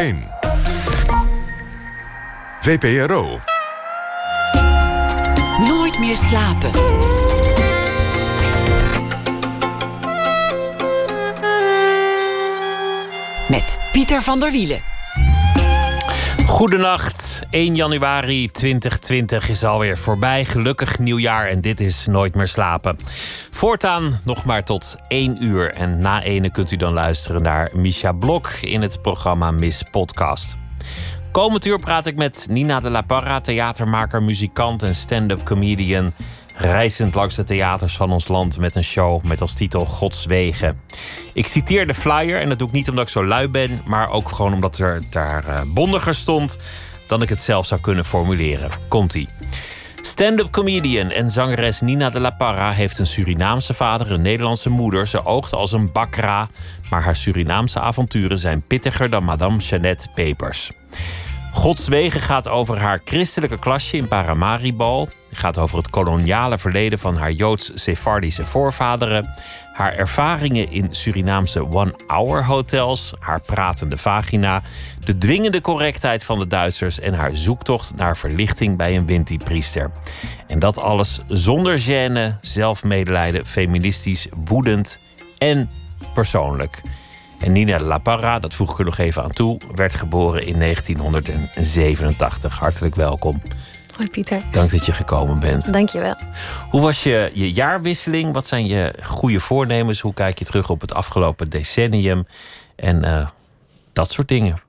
1. VPRO. Nooit meer slapen. Met Pieter van der Wielen. Goedenacht, 1 januari 2020 is alweer voorbij. Gelukkig nieuwjaar en dit is Nooit meer slapen. Voortaan nog maar tot 1 uur. En na ene kunt u dan luisteren naar Misha Blok in het programma Miss Podcast. Komend uur praat ik met Nina de la Parra, theatermaker, muzikant en stand-up comedian. Reizend langs de theaters van ons land met een show met als titel Gods Wegen. Ik citeer de flyer en dat doe ik niet omdat ik zo lui ben, maar ook gewoon omdat er daar uh, bondiger stond dan ik het zelf zou kunnen formuleren. Komt-ie. Stand-up comedian en zangeres Nina de la Parra heeft een Surinaamse vader, een Nederlandse moeder. Ze oogt als een bakra, maar haar Surinaamse avonturen zijn pittiger dan Madame Jeannette Pepers. Gods Wegen gaat over haar christelijke klasje in Paramaribo. Het gaat over het koloniale verleden van haar Joods-Sephardische voorvaderen. Haar ervaringen in Surinaamse one-hour hotels. Haar pratende vagina. De dwingende correctheid van de Duitsers. En haar zoektocht naar verlichting bij een Winti-priester. En dat alles zonder gêne, zelfmedelijden, feministisch, woedend en persoonlijk. En Nina La Parra, dat voeg ik er nog even aan toe, werd geboren in 1987. Hartelijk welkom. Hoi Pieter. Dank dat je gekomen bent. Dank je wel. Hoe was je, je jaarwisseling? Wat zijn je goede voornemens? Hoe kijk je terug op het afgelopen decennium? En uh, dat soort dingen.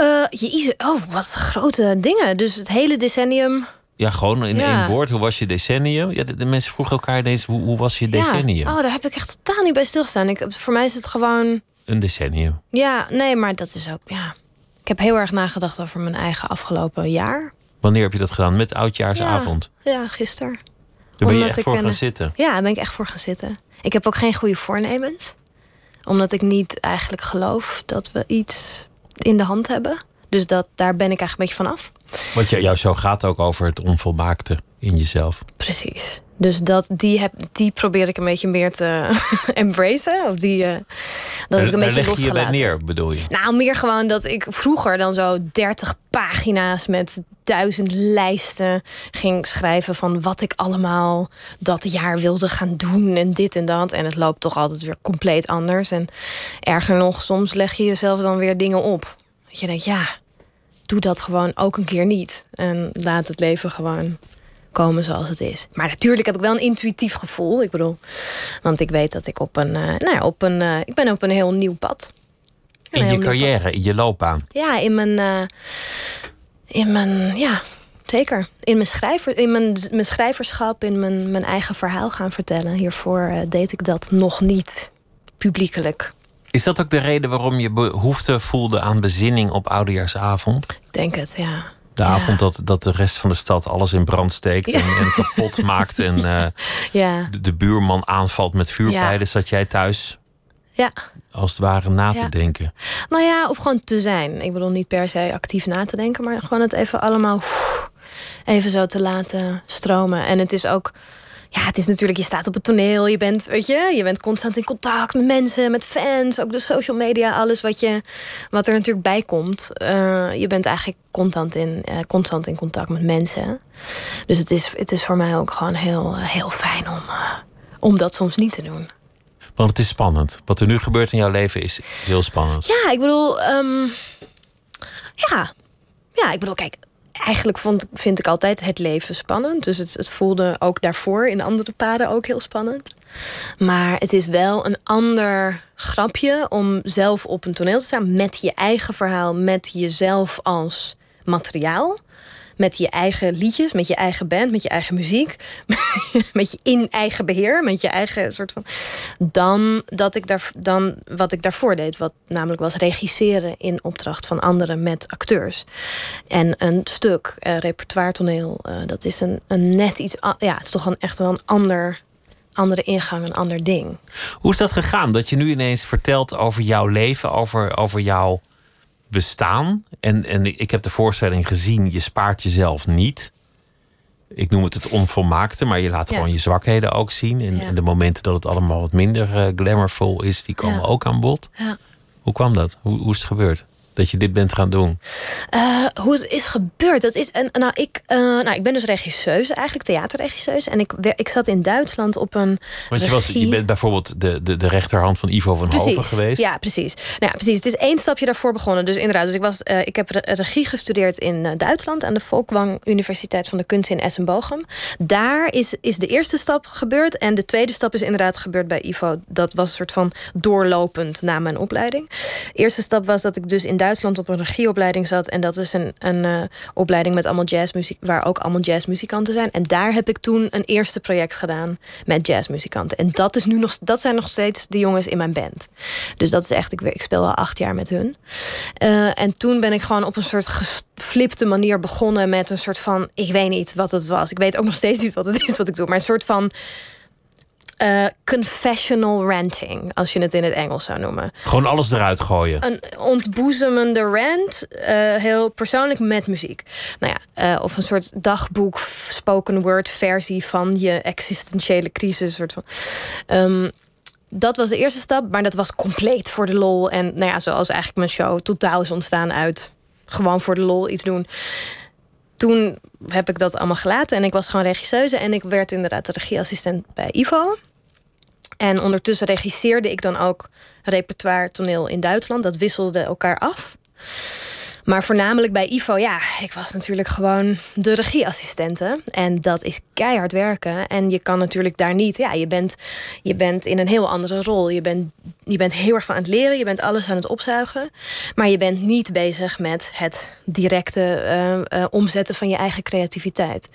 Uh, je, oh, wat grote dingen. Dus het hele decennium. Ja, gewoon in Ja. één woord. Hoe was je decennium? Ja, de, de mensen vroegen elkaar ineens, hoe, hoe was je decennium? Ja. Oh, daar heb ik echt totaal niet bij stilgestaan. Ik, voor mij is het gewoon. Een decennium. Ja, nee, maar dat is ook. Ja. Ik heb heel erg nagedacht over mijn eigen afgelopen jaar. Wanneer heb je dat gedaan? Met oudjaarsavond? Ja, gisteren. Daar ben je echt voor gaan zitten. Ja, daar ben ik echt voor gaan zitten. Ik heb ook geen goede voornemens. Omdat ik niet eigenlijk geloof dat we iets in de hand hebben. Dus dat, daar ben ik eigenlijk een beetje van af. Want jou- jouw show gaat ook over het onvolmaakte in jezelf. Precies. Dus dat, die, heb, die probeer ik een beetje meer te embracen. Of die, eh, dat ik een beetje leg je je bij losgelaten. neer, bedoel je? Nou, meer gewoon dat ik vroeger dan zo 30 pagina's met duizend lijsten ging schrijven van wat ik allemaal dat jaar wilde gaan doen en dit en dat. En het loopt toch altijd weer compleet anders. En erger nog, soms leg je jezelf dan weer dingen op. Dat je denkt, ja, doe dat gewoon ook een keer niet. En laat het leven gewoon komen zoals het is. Maar natuurlijk heb ik wel een intuïtief gevoel. Ik bedoel, want ik weet dat ik op een, eh, nou ja, op een, eh, ik ben op een heel nieuw pad. Een In je pad. carrière, in je loopbaan. Ja, in mijn, eh, in mijn, ja, zeker. In mijn, schrijver, in mijn, mijn schrijverschap, in mijn, mijn eigen verhaal gaan vertellen. Hiervoor deed ik dat nog niet publiekelijk. Is dat ook de reden waarom je behoefte voelde aan bezinning op oudejaarsavond? Ik denk het, ja. De Ja. avond dat, dat de rest van de stad alles in brand steekt en, en kapot maakt en eh, Ja, de, de buurman aanvalt met vuurpijlen, zat jij thuis ja. als het ware na te denken. Nou ja, of gewoon te zijn. Ik bedoel niet per se actief na te denken, maar gewoon het even allemaal even zo te laten stromen. En het is ook, ja, het is natuurlijk, je staat op het toneel, je bent, weet je, je bent constant in contact met mensen, met fans, ook de social media, alles wat, je, wat er natuurlijk bij komt. Eh, je bent eigenlijk constant in, eh, constant in contact met mensen. Dus het is, het is voor mij ook gewoon heel, heel fijn om, eh, om dat soms niet te doen. Want het is spannend. Wat er nu gebeurt in jouw leven is heel spannend. Ja, ik bedoel, ehm, ja. Ja, ik bedoel, kijk, eigenlijk vond, vind ik altijd het leven spannend. Dus het, het voelde ook daarvoor in andere paden ook heel spannend. Maar het is wel een ander grapje om zelf op een toneel te staan met je eigen verhaal, met jezelf als materiaal. Met je eigen liedjes, met je eigen band, met je eigen muziek. met je in eigen beheer, met je eigen soort van. Dan, dat ik daar, dan wat ik daarvoor deed, wat namelijk was regisseren in opdracht van anderen met acteurs. En een stuk, eh, repertoire toneel, eh, dat is een, een net iets. Ja, het is toch een, echt wel een ander, andere ingang, een ander ding. Hoe is dat gegaan? Dat je nu ineens vertelt over jouw leven, over, over jouw bestaan. En, en ik heb de voorstelling gezien, je spaart jezelf niet. Ik noem het het onvolmaakte, maar je laat Ja. gewoon je zwakheden ook zien. En, Ja. en de momenten dat het allemaal wat minder eh, glamourvol is, die komen Ja. ook aan bod. Ja. Hoe kwam dat? Hoe, hoe is het gebeurd? Dat je dit bent gaan doen? Uh, hoe het is gebeurd, dat is een. Nou, ik, uh, nou, ik ben dus regisseuse, eigenlijk theaterregisseuse. En ik, ik zat in Duitsland op een. Want je, was, je bent bijvoorbeeld de, de, de rechterhand van Ivo van Hoven geweest. Ja, precies. Nou, ja, precies. Het is één stapje daarvoor begonnen. Dus inderdaad, dus ik, was, uh, ik heb regie gestudeerd in Duitsland aan de Volkwang Universiteit van de Kunst in Essen-Bochum. Daar is, is de eerste stap gebeurd. En de tweede stap is inderdaad gebeurd bij Ivo. Dat was een soort van doorlopend na mijn opleiding. De eerste stap was dat ik dus in Duitsland op een regieopleiding zat. En dat is een, een uh, opleiding met allemaal jazzmuziek, waar ook allemaal jazzmuzikanten zijn. En daar heb ik toen een eerste project gedaan met jazzmuzikanten. En dat, is nu nog, dat zijn nog steeds de jongens in mijn band. Dus dat is echt, ik, ik speel al acht jaar met hun. Uh, en toen ben ik gewoon op een soort geflipte manier begonnen met een soort van, ik weet niet wat het was. Ik weet ook nog steeds niet wat het is wat ik doe, maar een soort van uh, confessional ranting, als je het in het Engels zou noemen. Gewoon alles eruit gooien. Een ontboezemende rant, uh, heel persoonlijk met muziek. Nou ja, uh, of een soort dagboek, spoken word versie van je existentiële crisis. Soort van. Um, dat was de eerste stap, maar dat was compleet voor de lol. En nou ja, zoals eigenlijk mijn show totaal is ontstaan uit gewoon voor de lol iets doen toen heb ik dat allemaal gelaten en ik was gewoon regisseuse en ik werd inderdaad de regieassistent bij Ivo. En ondertussen regisseerde ik dan ook repertoire toneel in Duitsland. Dat wisselde elkaar af. Maar voornamelijk bij Ivo, ja, ik was natuurlijk gewoon de regieassistente. En dat is keihard werken. En je kan natuurlijk daar niet, ja, je bent, je bent in een heel andere rol. Je bent, je bent heel erg van aan het leren, je bent alles aan het opzuigen. Maar je bent niet bezig met het directe uh, uh, omzetten van je eigen creativiteit.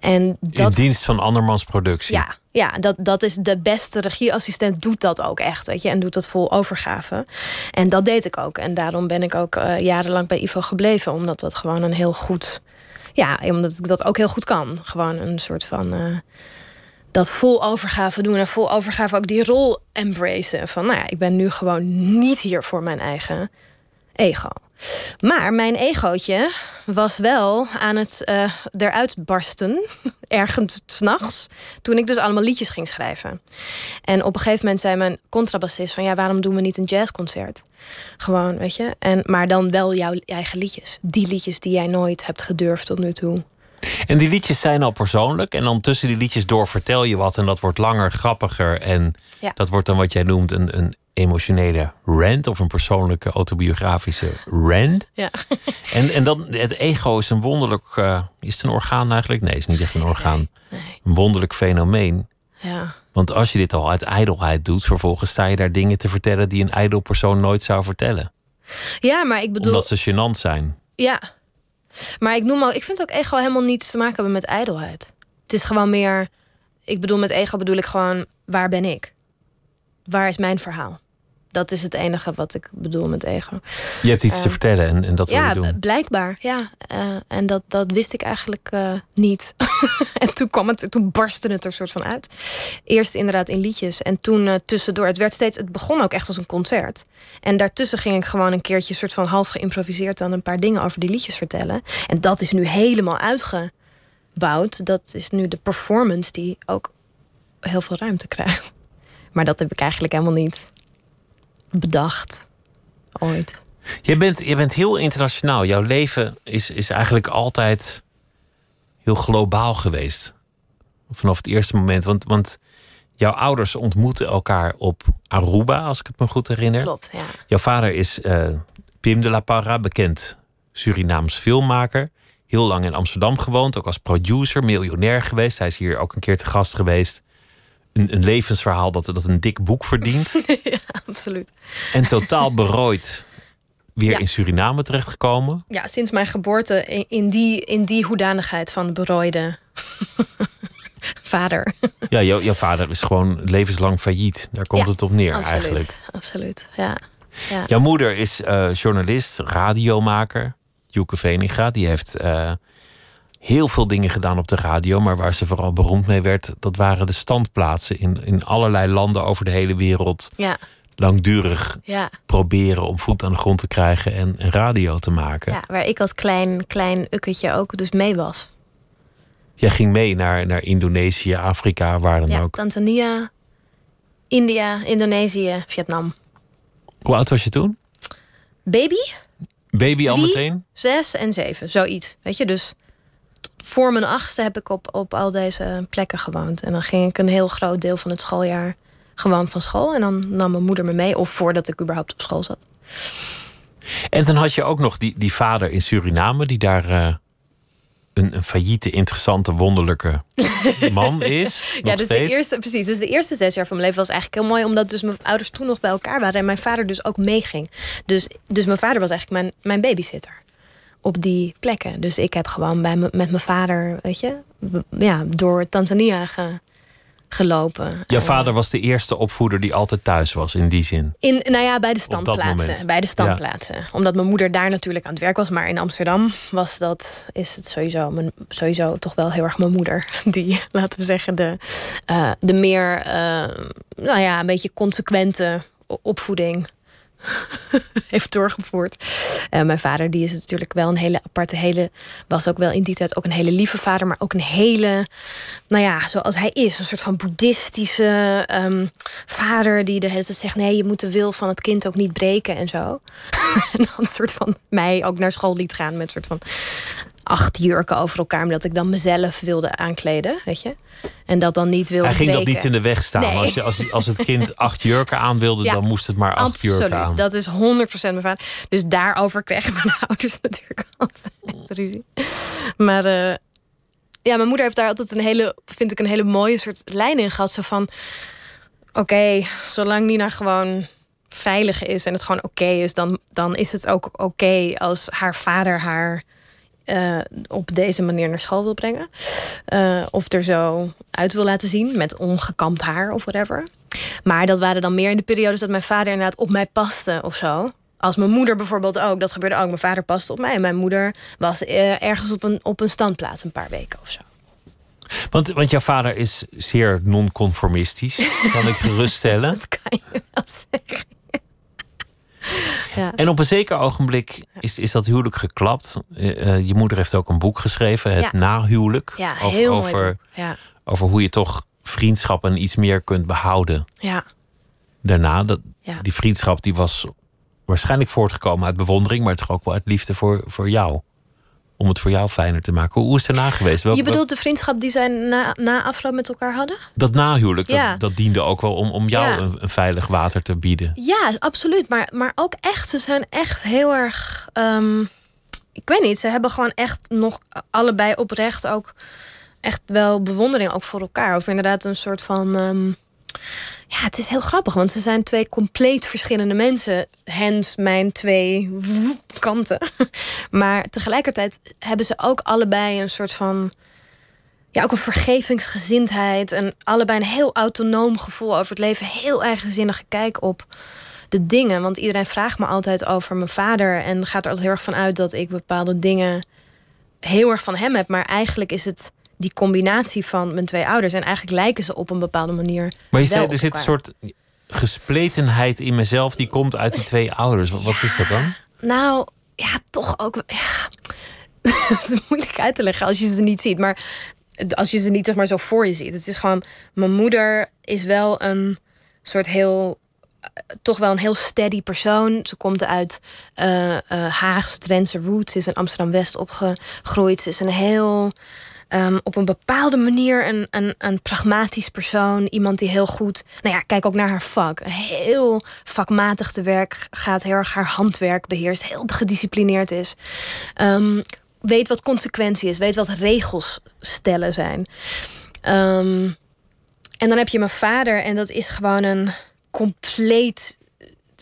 En dat, in dienst van andermans productie. Ja, ja, dat, dat is de beste regieassistent doet dat ook echt, weet je, en doet dat vol overgave. En dat deed ik ook. En daarom ben ik ook uh, jarenlang bij Ivo gebleven, omdat dat gewoon een heel goed, ja, omdat ik dat ook heel goed kan. Gewoon een soort van uh, dat vol overgave doen en vol overgave ook die rol embracen. Van, nou ja, ik ben nu gewoon niet hier voor mijn eigen ego. Maar mijn egootje was wel aan het uh, eruit barsten, ergens s'nachts, toen ik dus allemaal liedjes ging schrijven. En op een gegeven moment zei mijn contrabassist van ja, waarom doen we niet een jazzconcert? Gewoon, weet je. En, maar dan wel jouw eigen liedjes. Die liedjes die jij nooit hebt gedurfd tot nu toe. En die liedjes zijn al persoonlijk. En dan tussen die liedjes door vertel je wat. En dat wordt langer, grappiger. En ja. dat wordt dan wat jij noemt een, een emotionele rant. Of een persoonlijke autobiografische rant. Ja. En, en dan, het ego is een wonderlijk... Uh, is het een orgaan eigenlijk? Nee, het is niet echt een orgaan. Nee, nee. Een wonderlijk fenomeen. Ja. Want als je dit al uit ijdelheid doet... vervolgens sta je daar dingen te vertellen... die een ijdel persoon nooit zou vertellen. Ja, maar ik bedoel... Omdat ze gênant zijn. Ja. Maar ik noem ook, ik vind ook ego helemaal niets te maken hebben met ijdelheid. Het is gewoon meer, ik bedoel met ego bedoel ik gewoon, waar ben ik? Waar is mijn verhaal? Dat is het enige wat ik bedoel met ego. Je hebt iets uh, te vertellen en, en dat wil ja, je doen. blijkbaar, ja. Uh, en dat, dat wist ik eigenlijk uh, niet. en toen kwam het, toen barstte het er soort van uit. Eerst inderdaad in liedjes en toen tussendoor. Het werd steeds, het begon ook echt als een concert. En daartussen ging ik gewoon een keertje soort van half geïmproviseerd dan een paar dingen over die liedjes vertellen. En dat is nu helemaal uitgebouwd. Dat is nu de performance die ook heel veel ruimte krijgt. Maar dat heb ik eigenlijk helemaal niet bedacht. Ooit. Je bent, je bent heel internationaal. Jouw leven is, is eigenlijk altijd heel globaal geweest. Vanaf het eerste moment. Want, want jouw ouders ontmoeten elkaar op Aruba, als ik het me goed herinner. Klopt, ja. Jouw vader is uh, Pim de la Parra, bekend Surinaams filmmaker. Heel lang in Amsterdam gewoond, ook als producer, miljonair geweest. Hij is hier ook een keer te gast geweest een, een, levensverhaal dat, dat een dik boek verdient. ja, absoluut. En totaal berooid weer ja. in Suriname terechtgekomen. Ja, sinds mijn geboorte in, die, in die hoedanigheid van berooide vader. ja, jou, jouw vader is gewoon levenslang failliet. Daar komt ja, het op neer absoluut, eigenlijk. Absoluut, ja. ja. Jouw moeder is uh, journalist, radiomaker. Joeke Veniga, die heeft... Uh, heel veel dingen gedaan op de radio. Maar waar ze vooral beroemd mee werd, dat waren de standplaatsen in, in allerlei landen over de hele wereld. Ja. Langdurig ja. proberen om voet aan de grond te krijgen en, en radio te maken. Ja, waar ik als klein, klein ukketje ook dus mee was. Jij ging mee naar, naar Indonesië, Afrika, waar dan ja, ook. Tanzania, India, Indonesië, Vietnam. Hoe oud was je toen? Baby? Baby al meteen? Zes en zeven, zoiets. Weet je, dus voor mijn achtste heb ik op, op al deze plekken gewoond. En dan ging ik een heel groot deel van het schooljaar gewoon van school. En dan nam mijn moeder me mee, of voordat ik überhaupt op school zat. En dan had je ook nog die, die vader in Suriname, die daar eh, een, een failliete, interessante, wonderlijke man is. ja, dus steeds. de eerste, precies. Dus de eerste zes jaar van mijn leven was eigenlijk heel mooi, omdat dus mijn ouders toen nog bij elkaar waren en mijn vader dus ook meeging. Dus, dus mijn vader was eigenlijk mijn, mijn babysitter op die plekken. Dus ik heb gewoon bij me, met mijn vader, weet je, ja, door Tanzania ge- gelopen. Jouw vader was de eerste opvoeder die altijd thuis was, in die zin. In, nou ja, bij de standplaatsen. Bij de standplaatsen. Omdat mijn moeder daar natuurlijk aan het werk was. Maar in Amsterdam was dat, is het sowieso, mijn, sowieso toch wel heel erg mijn moeder. Die, laten we zeggen, de, eh, de meer, eh, nou ja, een beetje consequente opvoeding heeft doorgevoerd. Eh, mijn vader, die is natuurlijk wel een hele aparte, hele, was ook wel in die tijd ook een hele lieve vader, maar ook een hele, nou ja, zoals hij is, een soort van boeddhistische ehm, vader die de zegt: nee, je moet de wil van het kind ook niet breken en zo. en dan een soort van mij ook naar school liet gaan met een soort van acht jurken over elkaar, omdat ik dan mezelf wilde aankleden, weet je. En dat dan niet wilde Hij ging dat niet in de weg staan. Nee. Als, je, als, als het kind acht jurken aan wilde, Ja, dan moest het maar acht jurken aan. Absoluut, dat is 100% mijn vader. Dus daarover kregen mijn ouders natuurlijk altijd ruzie. Maar eh, ja, mijn moeder heeft daar altijd een hele, vind ik, een hele mooie soort lijn in gehad. Zo van, oké, zolang Nina gewoon veilig is en het gewoon oké is, dan, dan is het ook oké als haar vader haar eh, op deze manier naar school wil brengen. Eh, of er zo uit wil laten zien met ongekamd haar of whatever. Maar dat waren dan meer in de periodes dat mijn vader inderdaad op mij paste of zo. Als mijn moeder bijvoorbeeld ook, dat gebeurde ook. Mijn vader paste op mij en mijn moeder was eh, ergens op een, op een standplaats een paar weken of zo. Want, want jouw vader is zeer non-conformistisch, kan ik geruststellen. Dat kan je wel zeggen. Ja. En op een zeker ogenblik is, is dat huwelijk geklapt. Eh, eh, je moeder heeft ook een boek geschreven, Het Ja. Nahuwelijk. ja, over, over, over hoe je toch vriendschappen iets meer kunt behouden ja, daarna. Dat. Die vriendschap die was waarschijnlijk voortgekomen uit bewondering, maar toch ook wel uit liefde voor, voor jou. Om het voor jou fijner te maken. Hoe, is het daarna geweest? Je bedoelt de vriendschap die zij na, na afloop met elkaar hadden? dat nahuwelijk, dat, Ja. dat diende ook wel om, om jou Ja. een, een veilig water te bieden. Ja, absoluut. Maar, maar ook echt, ze zijn echt heel erg. ehm, ik weet niet, ze hebben gewoon echt nog allebei oprecht ook echt wel bewondering ook voor elkaar. Of inderdaad een soort van. ehm, ja, het is heel grappig, want ze zijn twee compleet verschillende mensen. Hens mijn twee kanten. Maar tegelijkertijd hebben ze ook allebei een soort van. Ja, ook een vergevingsgezindheid. En allebei een heel autonoom gevoel over het leven. Heel eigenzinnige kijk op de dingen. Want iedereen vraagt me altijd over mijn vader. En gaat er altijd heel erg van uit dat ik bepaalde dingen heel erg van hem heb. Maar eigenlijk is het die combinatie van mijn twee ouders. En eigenlijk lijken ze op een bepaalde manier. Maar je wel zei, er zit een soort gespletenheid in mezelf die komt uit die twee ouders. Wat, is dat dan? Nou, ja, toch ook. Ja. Het is moeilijk uit te leggen als je ze niet ziet. Maar als je ze niet zeg maar, zo voor je ziet. Het is gewoon. Mijn moeder is wel een soort heel. eh, Toch wel een heel steady persoon. Ze komt uit eh eh Haagse, Drentse roots. Ze is in Amsterdam-West opgegroeid. Ze is een heel. Ehm, op een bepaalde manier een, een, een pragmatisch persoon. Iemand die heel goed. Nou ja, kijk ook naar haar vak. Heel vakmatig te werk gaat. Heel erg haar handwerk beheerst. Heel gedisciplineerd is. Ehm, weet wat consequentie is. Weet wat regels stellen zijn. Ehm, en dan heb je mijn vader. En dat is gewoon een compleet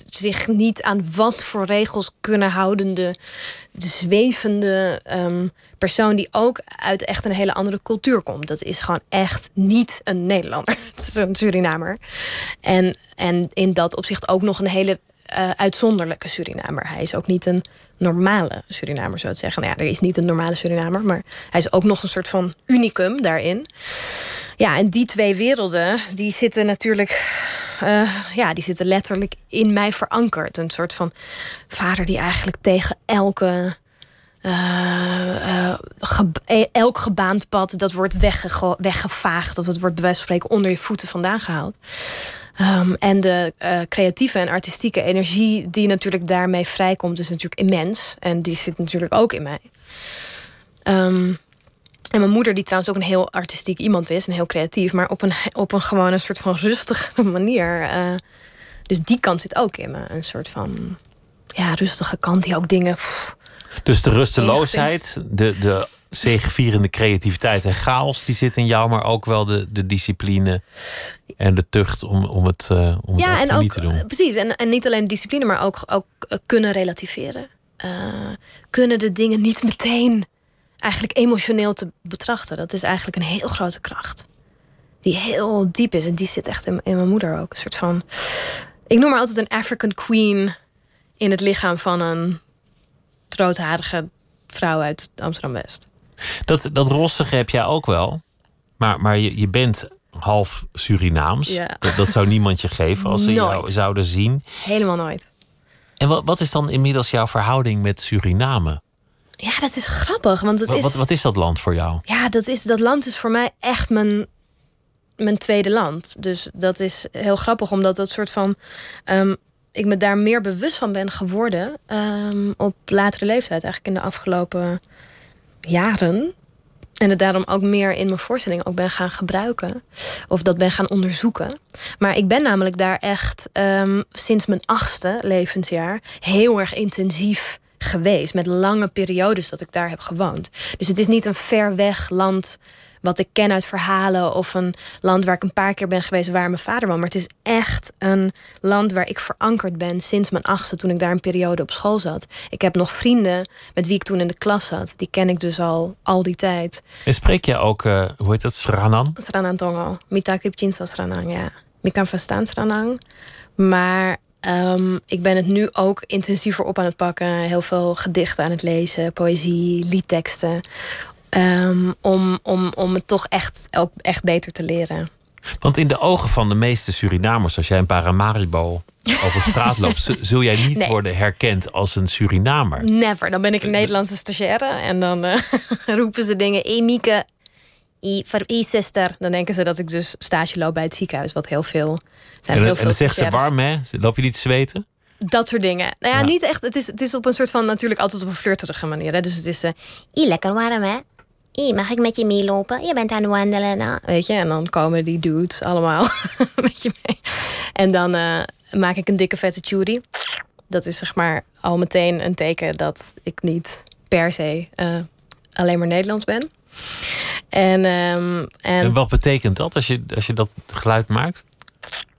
zich niet aan wat voor regels kunnen houdende, zwevende ehm, persoon die ook uit echt een hele andere cultuur komt. Dat is gewoon echt niet een Nederlander. Het is een Surinamer. En, en in dat opzicht ook nog een hele eh, uitzonderlijke Surinamer. Hij is ook niet een normale Surinamer, zou ik zeggen. Nou ja, er is niet een normale Surinamer, maar hij is ook nog een soort van unicum daarin. Ja, en die twee werelden, die zitten natuurlijk... eh, ja, die zitten letterlijk in mij verankerd. Een soort van vader die eigenlijk tegen elke... eh, eh, elk gebaand pad dat wordt weggego- weggevaagd... of dat wordt bij wijze van spreken onder je voeten vandaan gehaald. Ehm, en de creatieve en artistieke energie die natuurlijk daarmee vrijkomt, is natuurlijk immens. En die zit natuurlijk ook in mij. Um, en mijn moeder, die trouwens ook een heel artistiek iemand is en heel creatief, maar op een, op een gewoon een soort van rustige manier. Uh, dus die kant zit ook in me. Een soort van ja, rustige kant die ook dingen. Pff, dus de rusteloosheid, de, de zegevierende creativiteit en chaos, die zit in jou, maar ook wel de, de discipline en de tucht om, om het, uh, om ja, het en ook, niet te doen. Precies, en, en niet alleen discipline, maar ook, ook kunnen relativeren. Uh, kunnen de dingen niet meteen eigenlijk emotioneel te betrachten. Dat is eigenlijk een heel grote kracht. Die heel diep is. En die zit echt in, in mijn moeder ook. Een soort van. Ik noem haar altijd een African queen in het lichaam van een roodharige vrouw uit Amsterdam West. Dat, dat rossige heb jij ook wel. Maar, maar je, je bent half Surinaams. Ja. Dat, dat zou niemand je geven als ze jou zouden zien. Helemaal nooit. En wat, wat is dan inmiddels jouw verhouding met Suriname? Ja, dat is grappig. Want het Wat, is, wat, wat is dat land voor jou? Ja, dat, is, dat land is voor mij echt mijn, mijn tweede land. Dus dat is heel grappig, omdat dat soort van. ehm, ik me daar meer bewust van ben geworden ehm, op latere leeftijd, eigenlijk in de afgelopen jaren. En het daarom ook meer in mijn voorstelling ook ben gaan gebruiken. Of dat ben gaan onderzoeken. Maar ik ben namelijk daar echt ehm, sinds mijn achtste levensjaar heel erg intensief geweest. Met lange periodes dat ik daar heb gewoond. Dus het is niet een ver weg land wat ik ken uit verhalen. Of een land waar ik een paar keer ben geweest waar mijn vader woont. Maar het is echt een land waar ik verankerd ben sinds mijn achtste. Toen ik daar een periode op school zat. Ik heb nog vrienden met wie ik toen in de klas zat. Die ken ik dus al al die tijd. En spreek je ook, eh, hoe heet dat, Sranan? Sranang Tongo. Mita Kipchinso Sranang, ja. Ik kan verstaan Sranang. Maar ehm, ik ben het nu ook intensiever op aan het pakken. Heel veel gedichten aan het lezen, poëzie, liedteksten. Ehm, om, om, om het toch echt, ook echt beter te leren. Want in de ogen van de meeste Surinamers, als jij in Paramaribo over straat loopt, zul jij niet Nee. worden herkend als een Surinamer. Never. Dan ben ik een Nederlandse stagiaire. En dan eh, roepen ze dingen. Hé I, i zuster. Dan denken ze dat ik dus stage loop bij het ziekenhuis. Wat heel veel zijn. En, heel en veel dan zegt ze warm, hè? Loop je niet te zweten? Dat soort dingen. Nou ja, Ja. niet echt. Het is, het is op een soort van natuurlijk altijd op een flirterige manier. Hè? Dus het is. eh "Ie, lekker warm, hè? Ie, mag ik met je meelopen? Je bent aan het wandelen. Nou. Weet je, en dan komen die dudes allemaal met je mee. En dan eh, maak ik een dikke vette churi. Dat is zeg maar al meteen een teken dat ik niet per se eh, alleen maar Nederlands ben. En, ehm, en En wat betekent dat als je, als je dat geluid maakt?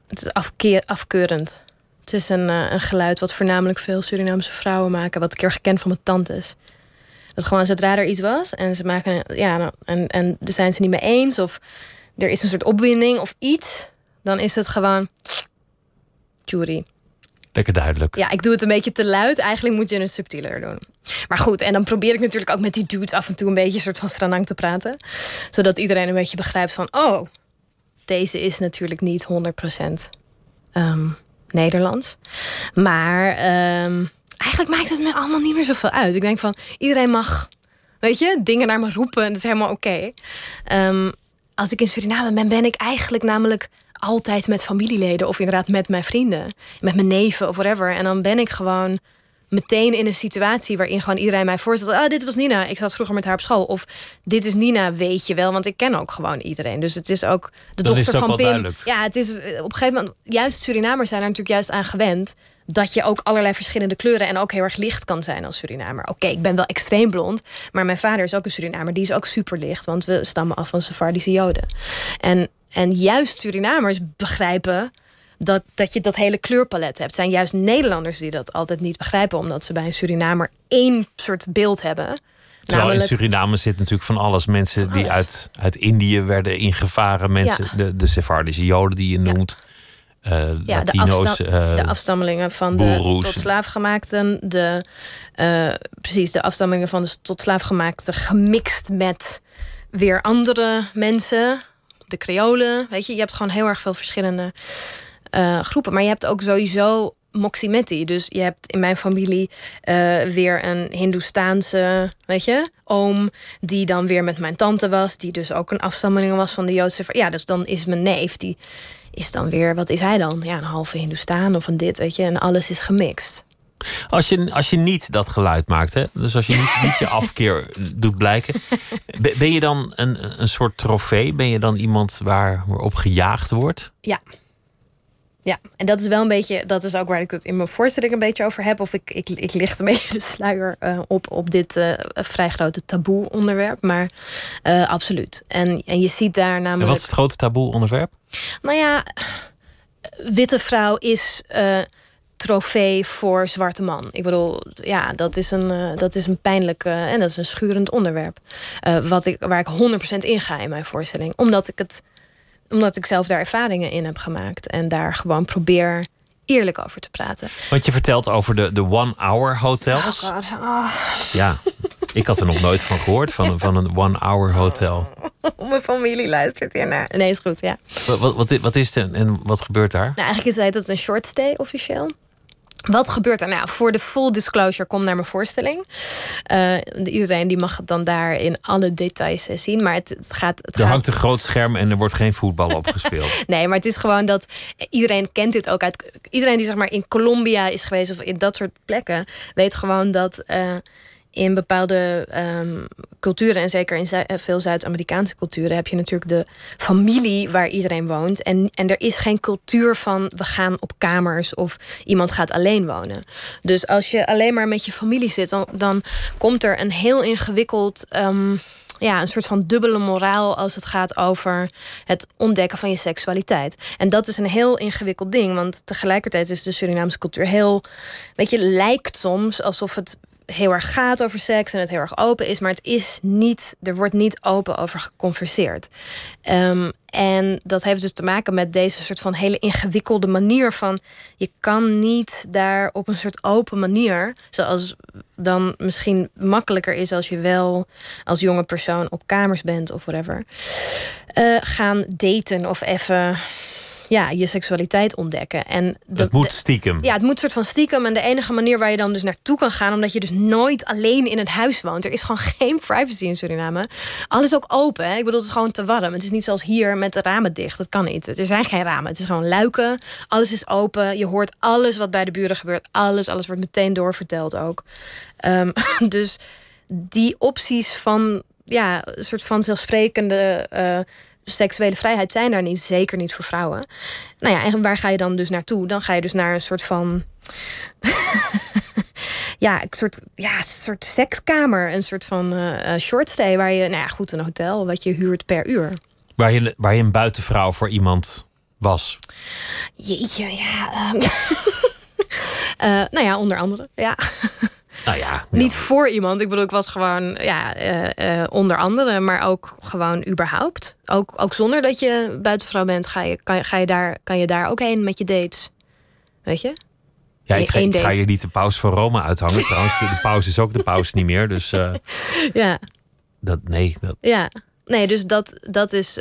Het is afkeer, afkeurend. Het is een, eh, een geluid wat voornamelijk veel Surinaamse vrouwen maken. Wat ik heel erg ken van mijn tantes. Dat gewoon zodra er iets was en ze maken ja, en, en daar zijn ze niet mee eens of er is een soort opwinding of iets, dan is het gewoon Churi. Lekker duidelijk. Ja, ik doe het een beetje te luid. Eigenlijk moet je het subtieler doen. Maar goed, en dan probeer ik natuurlijk ook met die dudes af en toe een beetje soort van stranang te praten. Zodat iedereen een beetje begrijpt van, oh, deze is natuurlijk niet 100% ehm, Nederlands. Maar ehm, eigenlijk maakt het me allemaal niet meer zoveel uit. Ik denk van, iedereen mag, weet je, dingen naar me roepen. en Dat is helemaal oké. Ehm, als ik in Suriname ben, ben ik eigenlijk namelijk altijd met familieleden. Of inderdaad met mijn vrienden. Met mijn neven of whatever. En dan ben ik gewoon meteen in een situatie waarin gewoon iedereen mij voorstelt. Ah, dit was Nina. Ik zat vroeger met haar op school. Of dit is Nina, weet je wel. Want ik ken ook gewoon iedereen. Dus het is ook de dochter ook van Pim. duidelijk. Ja, het is eh, op een gegeven moment. Juist Surinamers zijn er natuurlijk juist aan gewend. Dat je ook allerlei verschillende kleuren en ook heel erg licht kan zijn als Surinamer. Oké, ik ben wel extreem blond. Maar mijn vader is ook een Surinamer. Die is ook super licht. Want we stammen af van Sephardische Joden. En, en juist Surinamers begrijpen dat, dat je dat hele kleurpalet hebt. Het zijn juist Nederlanders die dat altijd niet begrijpen. Omdat ze bij een Surinamer één soort beeld hebben. Terwijl namelijk, in Suriname zit natuurlijk van alles. Mensen die alles. uit, uit Indië werden ingevaren. Mensen, Ja. de, de Sephardische Joden die je noemt. eh, ja, de, Latino's. afsta- eh, de afstammelingen van de tot slaafgemaakten. De, eh, precies, de afstammelingen van de tot slaafgemaakten gemixt met weer andere mensen. De Creolen, weet je. Je hebt gewoon heel erg veel verschillende eh, groepen. Maar je hebt ook sowieso Moximetti. Dus je hebt in mijn familie eh, weer een Hindoestaanse, weet je, oom. Die dan weer met mijn tante was. Die dus ook een afstammeling was van de Joodse. Ja, dus dan is mijn neef. Die is dan weer, wat is hij dan? Ja, een halve Hindoestaan of een dit, weet je. En alles is gemixt. Als je, als je niet dat geluid maakt, hè? dus als je niet, niet je afkeer doet blijken, ben je dan een, een soort trofee? Ben je dan iemand waar, waarop gejaagd wordt? Ja. Ja, en dat is wel een beetje, dat is ook waar ik het in mijn voorstelling een beetje over heb. Of ik, ik, ik licht een beetje de sluier uh, op, op dit uh, vrij grote taboe onderwerp. Maar uh, absoluut. En, en je ziet daar namelijk. En wat is het grote taboe onderwerp? Nou ja, witte vrouw is trofee voor zwarte man. Ik bedoel, ja, dat is een, uh, dat is een pijnlijk uh, en dat is een schurend onderwerp. Uh, wat ik, waar ik 100% in ga in mijn voorstelling. Omdat ik, het, omdat ik zelf daar ervaringen in heb gemaakt. En daar gewoon probeer eerlijk over te praten. Want je vertelt over de, de one-hour hotels. Oh God. Oh. Ja, ik had er nog nooit van gehoord, van, van een one-hour hotel. Mijn familie luistert hiernaar. Nee, is goed, ja. Wat, wat, wat is het en wat gebeurt daar? Nou, eigenlijk is het een short stay officieel. Wat gebeurt er nou? Voor de full disclosure, kom naar mijn voorstelling. Uh, iedereen die mag het dan daar in alle details eh, zien. Maar het, het gaat. Het er gaat... hangt een groot scherm en er wordt geen voetbal op gespeeld. nee, maar het is gewoon dat iedereen kent dit ook uit. Iedereen die zeg maar in Colombia is geweest of in dat soort plekken, weet gewoon dat. Uh, in bepaalde um, culturen, en zeker in veel Zuid-Amerikaanse culturen, heb je natuurlijk de familie waar iedereen woont. En, en er is geen cultuur van we gaan op kamers of iemand gaat alleen wonen. Dus als je alleen maar met je familie zit, dan, dan komt er een heel ingewikkeld. Um, ja, een soort van dubbele moraal als het gaat over het ontdekken van je seksualiteit. En dat is een heel ingewikkeld ding, want tegelijkertijd is de Surinaamse cultuur heel, weet je, lijkt soms alsof het heel erg gaat over seks en het heel erg open is, maar het is niet, er wordt niet open over geconverseerd. Um, en dat heeft dus te maken met deze soort van hele ingewikkelde manier van je kan niet daar op een soort open manier, zoals dan misschien makkelijker is als je wel als jonge persoon op kamers bent of whatever, uh, gaan daten of even ja, je seksualiteit ontdekken. En dat moet stiekem. Ja, het moet soort van stiekem. En de enige manier waar je dan dus naartoe kan gaan, omdat je dus nooit alleen in het huis woont. Er is gewoon geen privacy in Suriname. Alles ook open. Hè? Ik bedoel, het is gewoon te warm. Het is niet zoals hier met de ramen dicht. Dat kan niet. Er zijn geen ramen. Het is gewoon luiken. Alles is open. Je hoort alles wat bij de buren gebeurt. Alles, alles wordt meteen doorverteld ook. Um, dus die opties van ja, een soort van zelfsprekende. Uh, seksuele vrijheid zijn daar niet. Zeker niet voor vrouwen. Nou ja, en waar ga je dan dus naartoe? Dan ga je dus naar een soort van. ja, een soort, ja, een soort sekskamer. Een soort van uh, shortstay. Waar je, nou ja, goed, een hotel wat je huurt per uur. Waar je, waar je een buitenvrouw voor iemand was. Jeetje, ja. Um, uh, nou ja, onder andere. Ja. Nou ja, Niet voor iemand. Ik bedoel, ik was gewoon ja, uh, uh, onder andere, maar ook gewoon überhaupt. Ook, ook zonder dat je buitenvrouw bent, ga je, kan, ga je daar, kan je daar ook heen met je dates. Weet je? Ja, ik ga, ik ga je niet de paus van Rome uithangen. Trouwens, de, de paus is ook de paus niet meer. Dus uh, ja. Dat, nee. Dat... Ja. Nee, dus dat, dat is.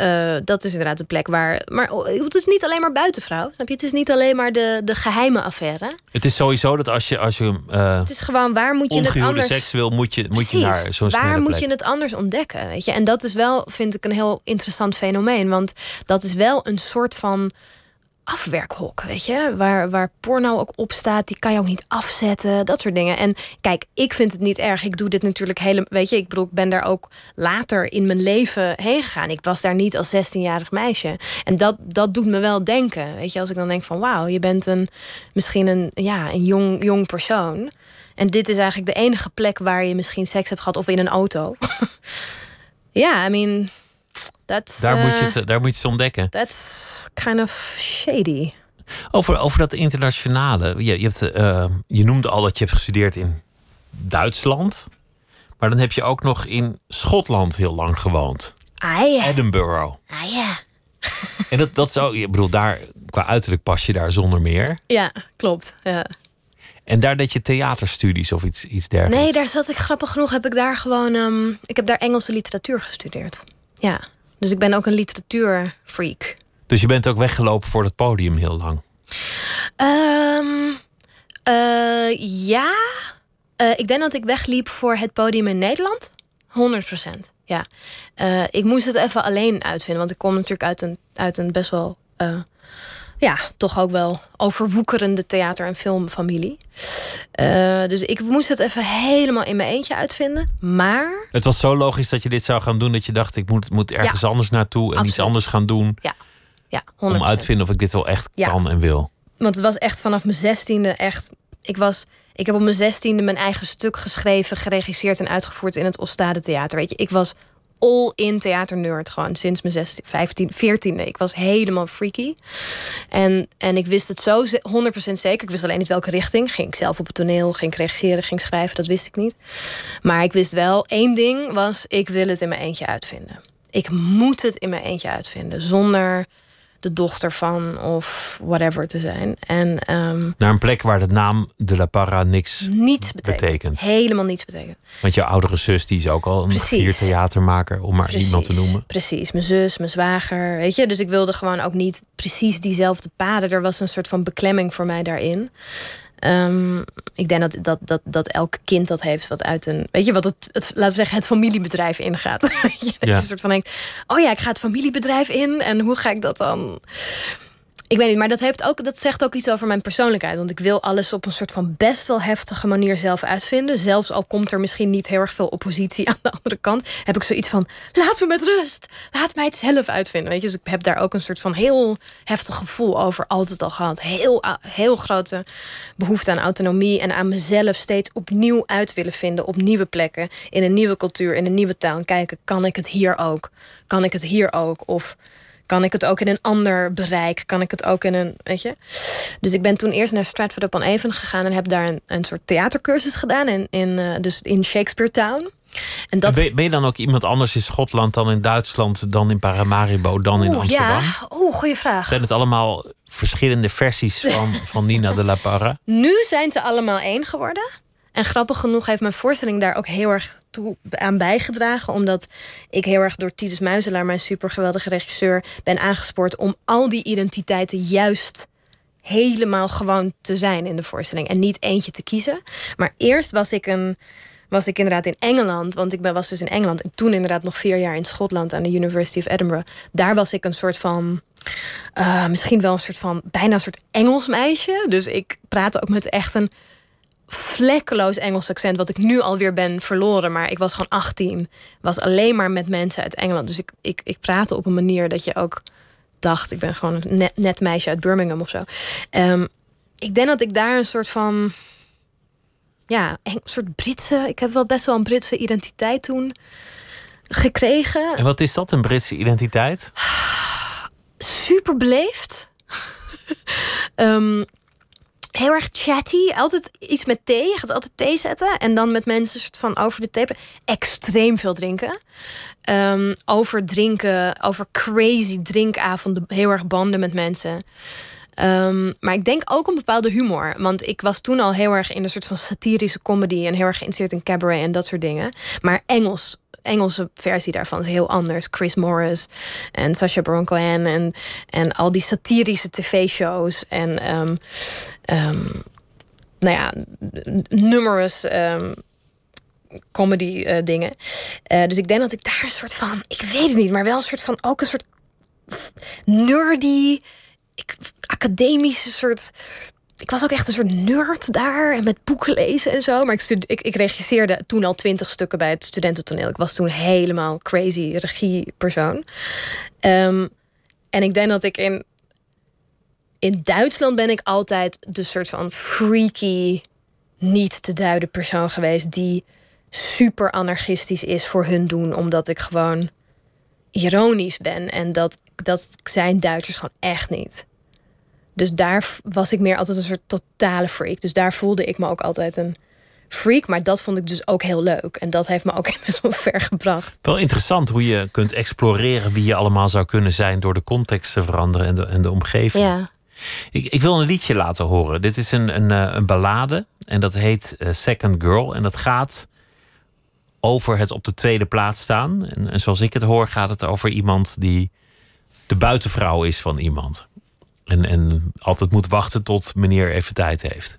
Uh, dat is inderdaad de plek waar. Maar het is niet alleen maar buitenvrouw. Snap je? Het is niet alleen maar de, de geheime affaire. Het is sowieso dat als je. Als je uh, het is gewoon waar moet je het anders. seks wil, moet je, moet je naar zo'n Waar moet plek. je het anders ontdekken? Weet je? En dat is wel, vind ik, een heel interessant fenomeen. Want dat is wel een soort van afwerkhok, weet je, waar, waar porno ook op staat, die kan je ook niet afzetten, dat soort dingen. En kijk, ik vind het niet erg. Ik doe dit natuurlijk hele, weet je, ik bedoel, ik ben daar ook later in mijn leven heen gegaan. Ik was daar niet als 16-jarig meisje. En dat, dat doet me wel denken, weet je, als ik dan denk van, wauw, je bent een misschien een, ja, een jong, jong persoon. En dit is eigenlijk de enige plek waar je misschien seks hebt gehad of in een auto. ja, I mean, That's, daar, moet je het, daar moet je het ontdekken. That's kind of shady. Over, over dat internationale. Je, je, hebt, uh, je noemde al dat je hebt gestudeerd in Duitsland. Maar dan heb je ook nog in Schotland heel lang gewoond. Ah, ja. Edinburgh. Ah ja. En dat, dat zou, ik bedoel, daar, qua uiterlijk pas je daar zonder meer. Ja, klopt. Ja. En daar deed je theaterstudies of iets, iets dergelijks? Nee, daar zat ik grappig genoeg. Heb ik daar gewoon. Um, ik heb daar Engelse literatuur gestudeerd. Ja. Dus ik ben ook een literatuurfreak. Dus je bent ook weggelopen voor het podium heel lang? Um, uh, ja. Uh, ik denk dat ik wegliep voor het podium in Nederland. 100 procent. Ja. Uh, ik moest het even alleen uitvinden. Want ik kom natuurlijk uit een uit een best wel ja, toch ook wel overwoekerende theater- en filmfamilie. Uh, dus ik moest het even helemaal in mijn eentje uitvinden. Maar. Het was zo logisch dat je dit zou gaan doen dat je dacht: ik moet, moet ergens anders naartoe en iets anders gaan doen. Ja, ja 100%. Om uit te vinden of ik dit wel echt kan en wil. Want het was echt vanaf mijn zestiende echt. Ik was. Ik heb op mijn zestiende mijn eigen stuk geschreven, geregisseerd en uitgevoerd in het Ostade Theater. Weet je, ik was all-in theaternerd. Gewoon sinds mijn 16, 15, 14. Ik was helemaal freaky. En, en ik wist het zo 100% zeker. Ik wist alleen niet welke richting. Ging ik zelf op het toneel, ging ik regisseren, ging schrijven. Dat wist ik niet. Maar ik wist wel, één ding was... ik wil het in mijn eentje uitvinden. Ik moet het in mijn eentje uitvinden. Zonder de dochter van of whatever te zijn. En, um, Naar een plek waar de naam de La Parra niks niets betekent. Helemaal niets betekent. Want je oudere zus die is ook al een theatermaker, om maar iemand te noemen. Precies, mijn zus, mijn zwager, weet je. Dus ik wilde gewoon ook niet precies diezelfde paden. Er was een soort van beklemming voor mij daarin. Um, ik denk dat, dat, dat, dat elk kind dat heeft wat uit een. Weet je wat het, het laten we zeggen, het familiebedrijf ingaat. je, ja. een soort van denkt: oh ja, ik ga het familiebedrijf in en hoe ga ik dat dan? Ik weet niet, maar dat, heeft ook, dat zegt ook iets over mijn persoonlijkheid. Want ik wil alles op een soort van best wel heftige manier zelf uitvinden. Zelfs al komt er misschien niet heel erg veel oppositie aan de andere kant. Heb ik zoiets van, laat me met rust. Laat mij het zelf uitvinden. Weet je? Dus ik heb daar ook een soort van heel heftig gevoel over altijd al gehad. Heel, heel grote behoefte aan autonomie. En aan mezelf steeds opnieuw uit willen vinden. Op nieuwe plekken. In een nieuwe cultuur, in een nieuwe taal. En kijken, kan ik het hier ook? Kan ik het hier ook? Of kan ik het ook in een ander bereik? Kan ik het ook in een, weet je? Dus ik ben toen eerst naar Stratford upon Avon gegaan en heb daar een, een soort theatercursus gedaan in, in, uh, dus in Shakespeare Town. En dat... ben, je dan ook iemand anders in Schotland dan in Duitsland, dan in Paramaribo, dan in Amsterdam? Ja, oeh, goede vraag. Zijn het allemaal verschillende versies van, van Nina de la Parra? Nu zijn ze allemaal één geworden. En grappig genoeg heeft mijn voorstelling daar ook heel erg toe aan bijgedragen. Omdat ik heel erg door Titus Muizelaar, mijn supergeweldige regisseur, ben aangespoord om al die identiteiten juist helemaal gewoon te zijn in de voorstelling. En niet eentje te kiezen. Maar eerst was ik een was ik inderdaad in Engeland. Want ik was dus in Engeland. En toen inderdaad nog vier jaar in Schotland aan de University of Edinburgh. Daar was ik een soort van. Uh, misschien wel een soort van. bijna een soort Engels meisje. Dus ik praatte ook met echt een vlekkeloos Engels accent, wat ik nu alweer ben verloren. Maar ik was gewoon 18. Was alleen maar met mensen uit Engeland. Dus ik, ik, ik praatte op een manier dat je ook dacht, ik ben gewoon een net, net meisje uit Birmingham of zo. Um, ik denk dat ik daar een soort van. Ja, een soort Britse. Ik heb wel best wel een Britse identiteit toen gekregen. En wat is dat, een Britse identiteit? Super beleefd. um, heel erg chatty. Altijd iets met thee. Je gaat altijd thee zetten. En dan met mensen soort van over de thee. Extreem veel drinken. Um, over drinken. Over crazy drinkavonden. Heel erg banden met mensen. Um, maar ik denk ook een bepaalde humor. Want ik was toen al heel erg in een soort van satirische comedy. En heel erg geïnteresseerd in cabaret en dat soort dingen. Maar Engels Engelse versie daarvan is heel anders. Chris Morris en Sacha Baron Cohen en, en al die satirische tv-shows. En um, um, nou ja, numerous um, comedy uh, dingen. Uh, dus ik denk dat ik daar een soort van, ik weet het niet, maar wel een soort van, ook een soort nerdy, academische soort ik was ook echt een soort nerd daar. En met boeken lezen en zo. Maar ik, ik, regisseerde toen al twintig stukken bij het studententoneel. Ik was toen helemaal crazy regiepersoon. Um, en ik denk dat ik in... In Duitsland ben ik altijd de soort van freaky, niet te duiden persoon geweest... die super anarchistisch is voor hun doen. Omdat ik gewoon ironisch ben. En dat, dat zijn Duitsers gewoon echt niet. Dus daar was ik meer altijd een soort totale freak. Dus daar voelde ik me ook altijd een freak. Maar dat vond ik dus ook heel leuk. En dat heeft me ook best wel ver gebracht. Wel interessant hoe je kunt exploreren wie je allemaal zou kunnen zijn door de context te veranderen en de, en de omgeving. Ja. Ik, ik wil een liedje laten horen. Dit is een, een, eh, een ballade en dat heet uh, Second Girl. En dat gaat over het op de tweede plaats staan. En, en zoals ik het hoor, gaat het over iemand die de buitenvrouw is van iemand. En, en altijd moet wachten tot meneer even tijd heeft.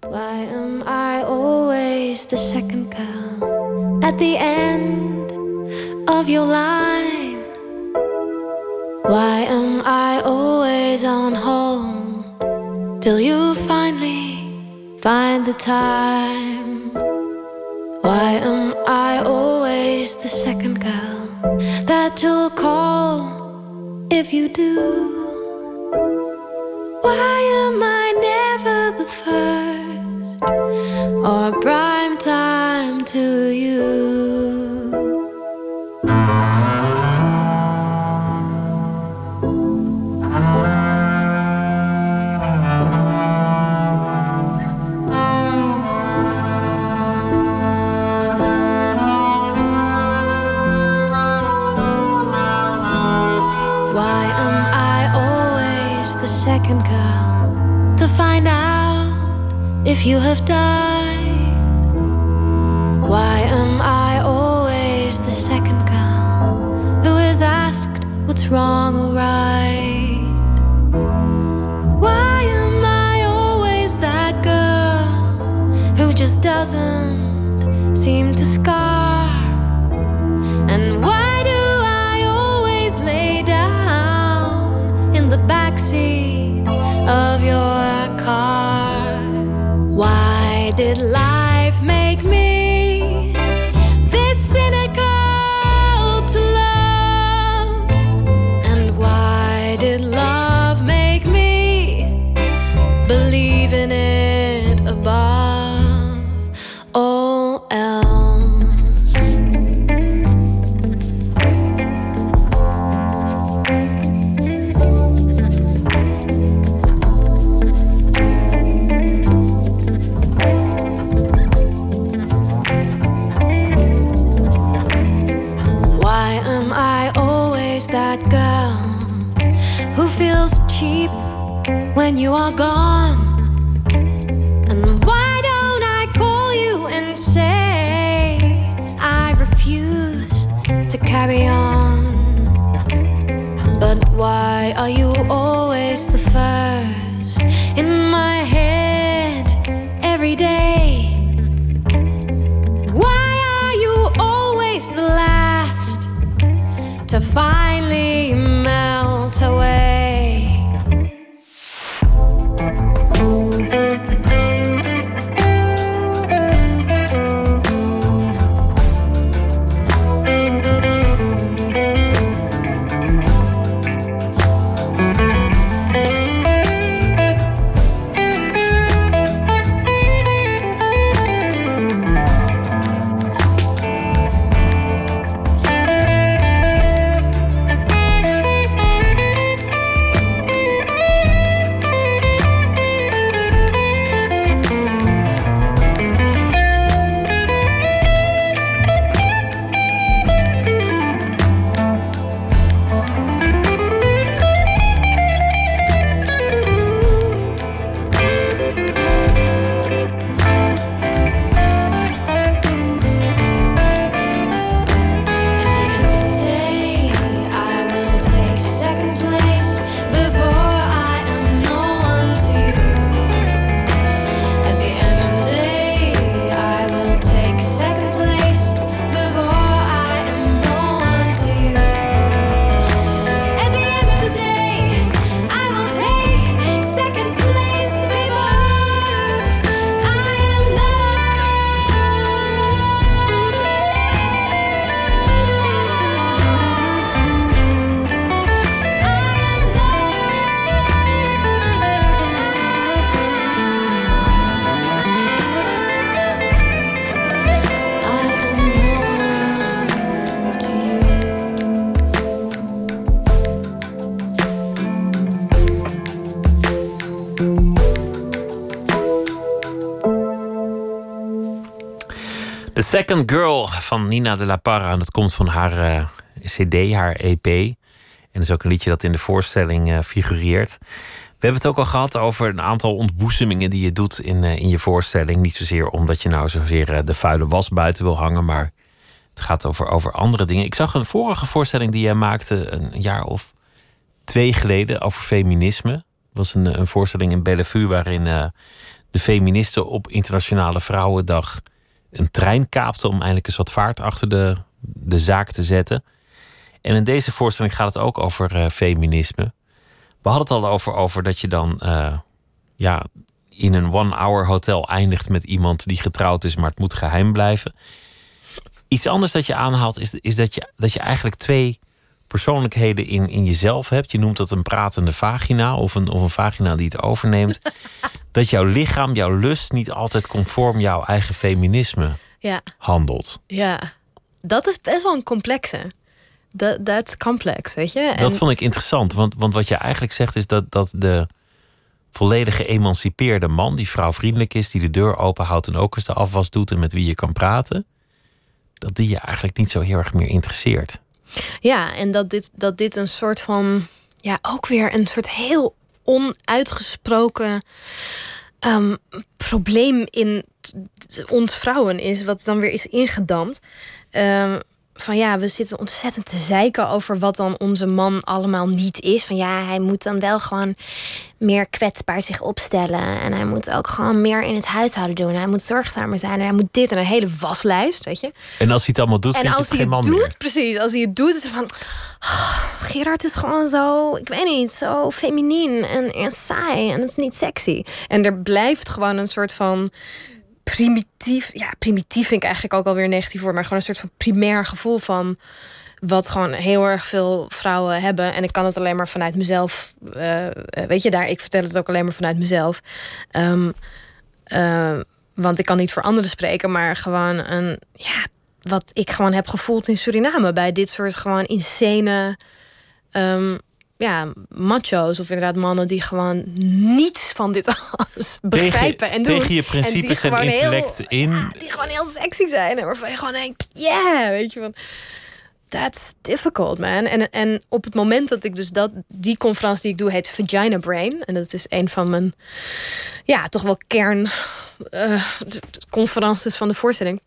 Why am I always the second girl at the end of your line? Why am I always on hold till you finally find the time? Why am I always the second girl that you'll call if you do? Or prime time to you? To find out if you have died? Why am I always the second girl who is asked what's wrong or right? Why am I always that girl who just doesn't Second Girl van Nina de La Parra. En dat komt van haar eh, CD, haar EP. En dat is ook een liedje dat in de voorstelling eh, figureert. We hebben het ook al gehad over een aantal ontboezemingen die je doet in, eh, in je voorstelling. Niet zozeer omdat je nou zozeer de vuile was buiten wil hangen, maar het gaat over, over andere dingen. Ik zag een vorige voorstelling die jij maakte een jaar of twee geleden over feminisme. Het was een, een voorstelling in Bellevue waarin de feministen op Internationale Vrouwendag een trein kaapten om eindelijk eens wat vaart achter de, de zaak te zetten. En in deze voorstelling gaat het ook over eh, feminisme. We hadden het al over, over dat je dan eh, ja, in een one-hour hotel eindigt met iemand die getrouwd is, maar het moet geheim blijven. Iets anders dat je aanhaalt is, is dat, je, dat je eigenlijk twee persoonlijkheden in, in jezelf hebt. Je noemt dat een pratende vagina of een, of een vagina die het overneemt. dat jouw lichaam, jouw lust niet altijd conform jouw eigen feminisme Ja, handelt. ja. Dat is best wel een complexe. Dat dat is complex, weet je? En, Dat vond ik interessant, want, want wat je eigenlijk zegt is dat, dat de volledig geëmancipeerde man, die vrouwvriendelijk is, die de deur open houdt en ook eens de afwas doet en met wie je kan praten, dat die je eigenlijk niet zo heel erg meer interesseert. Ja, en dat dit, dat dit een soort van. Ja, ook weer een soort heel onuitgesproken ehm, probleem in ons vrouwen is, wat dan weer is ingedampt. Ehm, van ja, we zitten ontzettend te zeiken over wat dan onze man allemaal niet is. Van ja, hij moet dan wel gewoon meer kwetsbaar zich opstellen. En hij moet ook gewoon meer in het huishouden doen. Hij moet zorgzamer zijn. En hij moet dit en een hele waslijst, weet je. En als hij het allemaal doet, En vind je als het hij het man doet, meer. precies, als hij het doet, is het van. "Ah, Gerard is gewoon zo, ik weet niet, zo feminien en, en saai en het is niet sexy. En er blijft gewoon een soort van primitief, ja, primitief vind ik eigenlijk ook alweer negatief woord, maar gewoon een soort van primair gevoel van wat gewoon heel erg veel vrouwen hebben. En ik kan het alleen maar vanuit mezelf, eh, weet je, daar, ik vertel het ook alleen maar vanuit mezelf. Ehm, eh, want ik kan niet voor anderen spreken, maar gewoon een, ja, wat ik gewoon heb gevoeld in Suriname bij dit soort gewoon insane, ehm, ja, macho's of inderdaad mannen die gewoon niets van dit alles begrijpen en doen. tegen je principes en, intellect heel- in. ja, die gewoon heel sexy zijn en waarvan je gewoon denkt, yeah, weet je van. That's difficult, man. En, en op het moment dat ik dus dat, die conferentie die ik doe, heet Vagina Brain. En dat is een van mijn, ja, toch wel kern conferences van de voorstelling.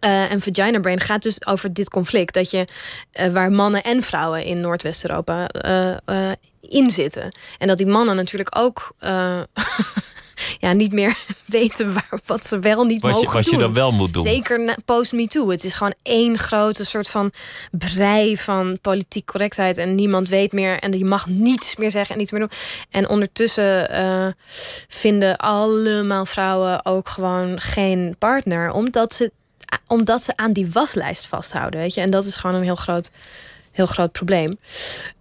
Eh, en Vagina Brain gaat dus over dit conflict. Dat je, eh, waar mannen en vrouwen in Noordwest-Europa eh, in zitten. En dat die mannen natuurlijk ook ja, niet meer weten waar, wat ze wel niet Wat je, mogen wat je dan wel moet doen. Zeker na- post Me Too. Het is gewoon één grote soort van brei van politiek correctheid. En niemand weet meer. En je mag niets meer zeggen en niets meer doen. En ondertussen vinden allemaal vrouwen ook gewoon geen partner. Omdat ze, omdat ze aan die waslijst vasthouden. Weet je? En dat is gewoon een heel groot, heel groot probleem.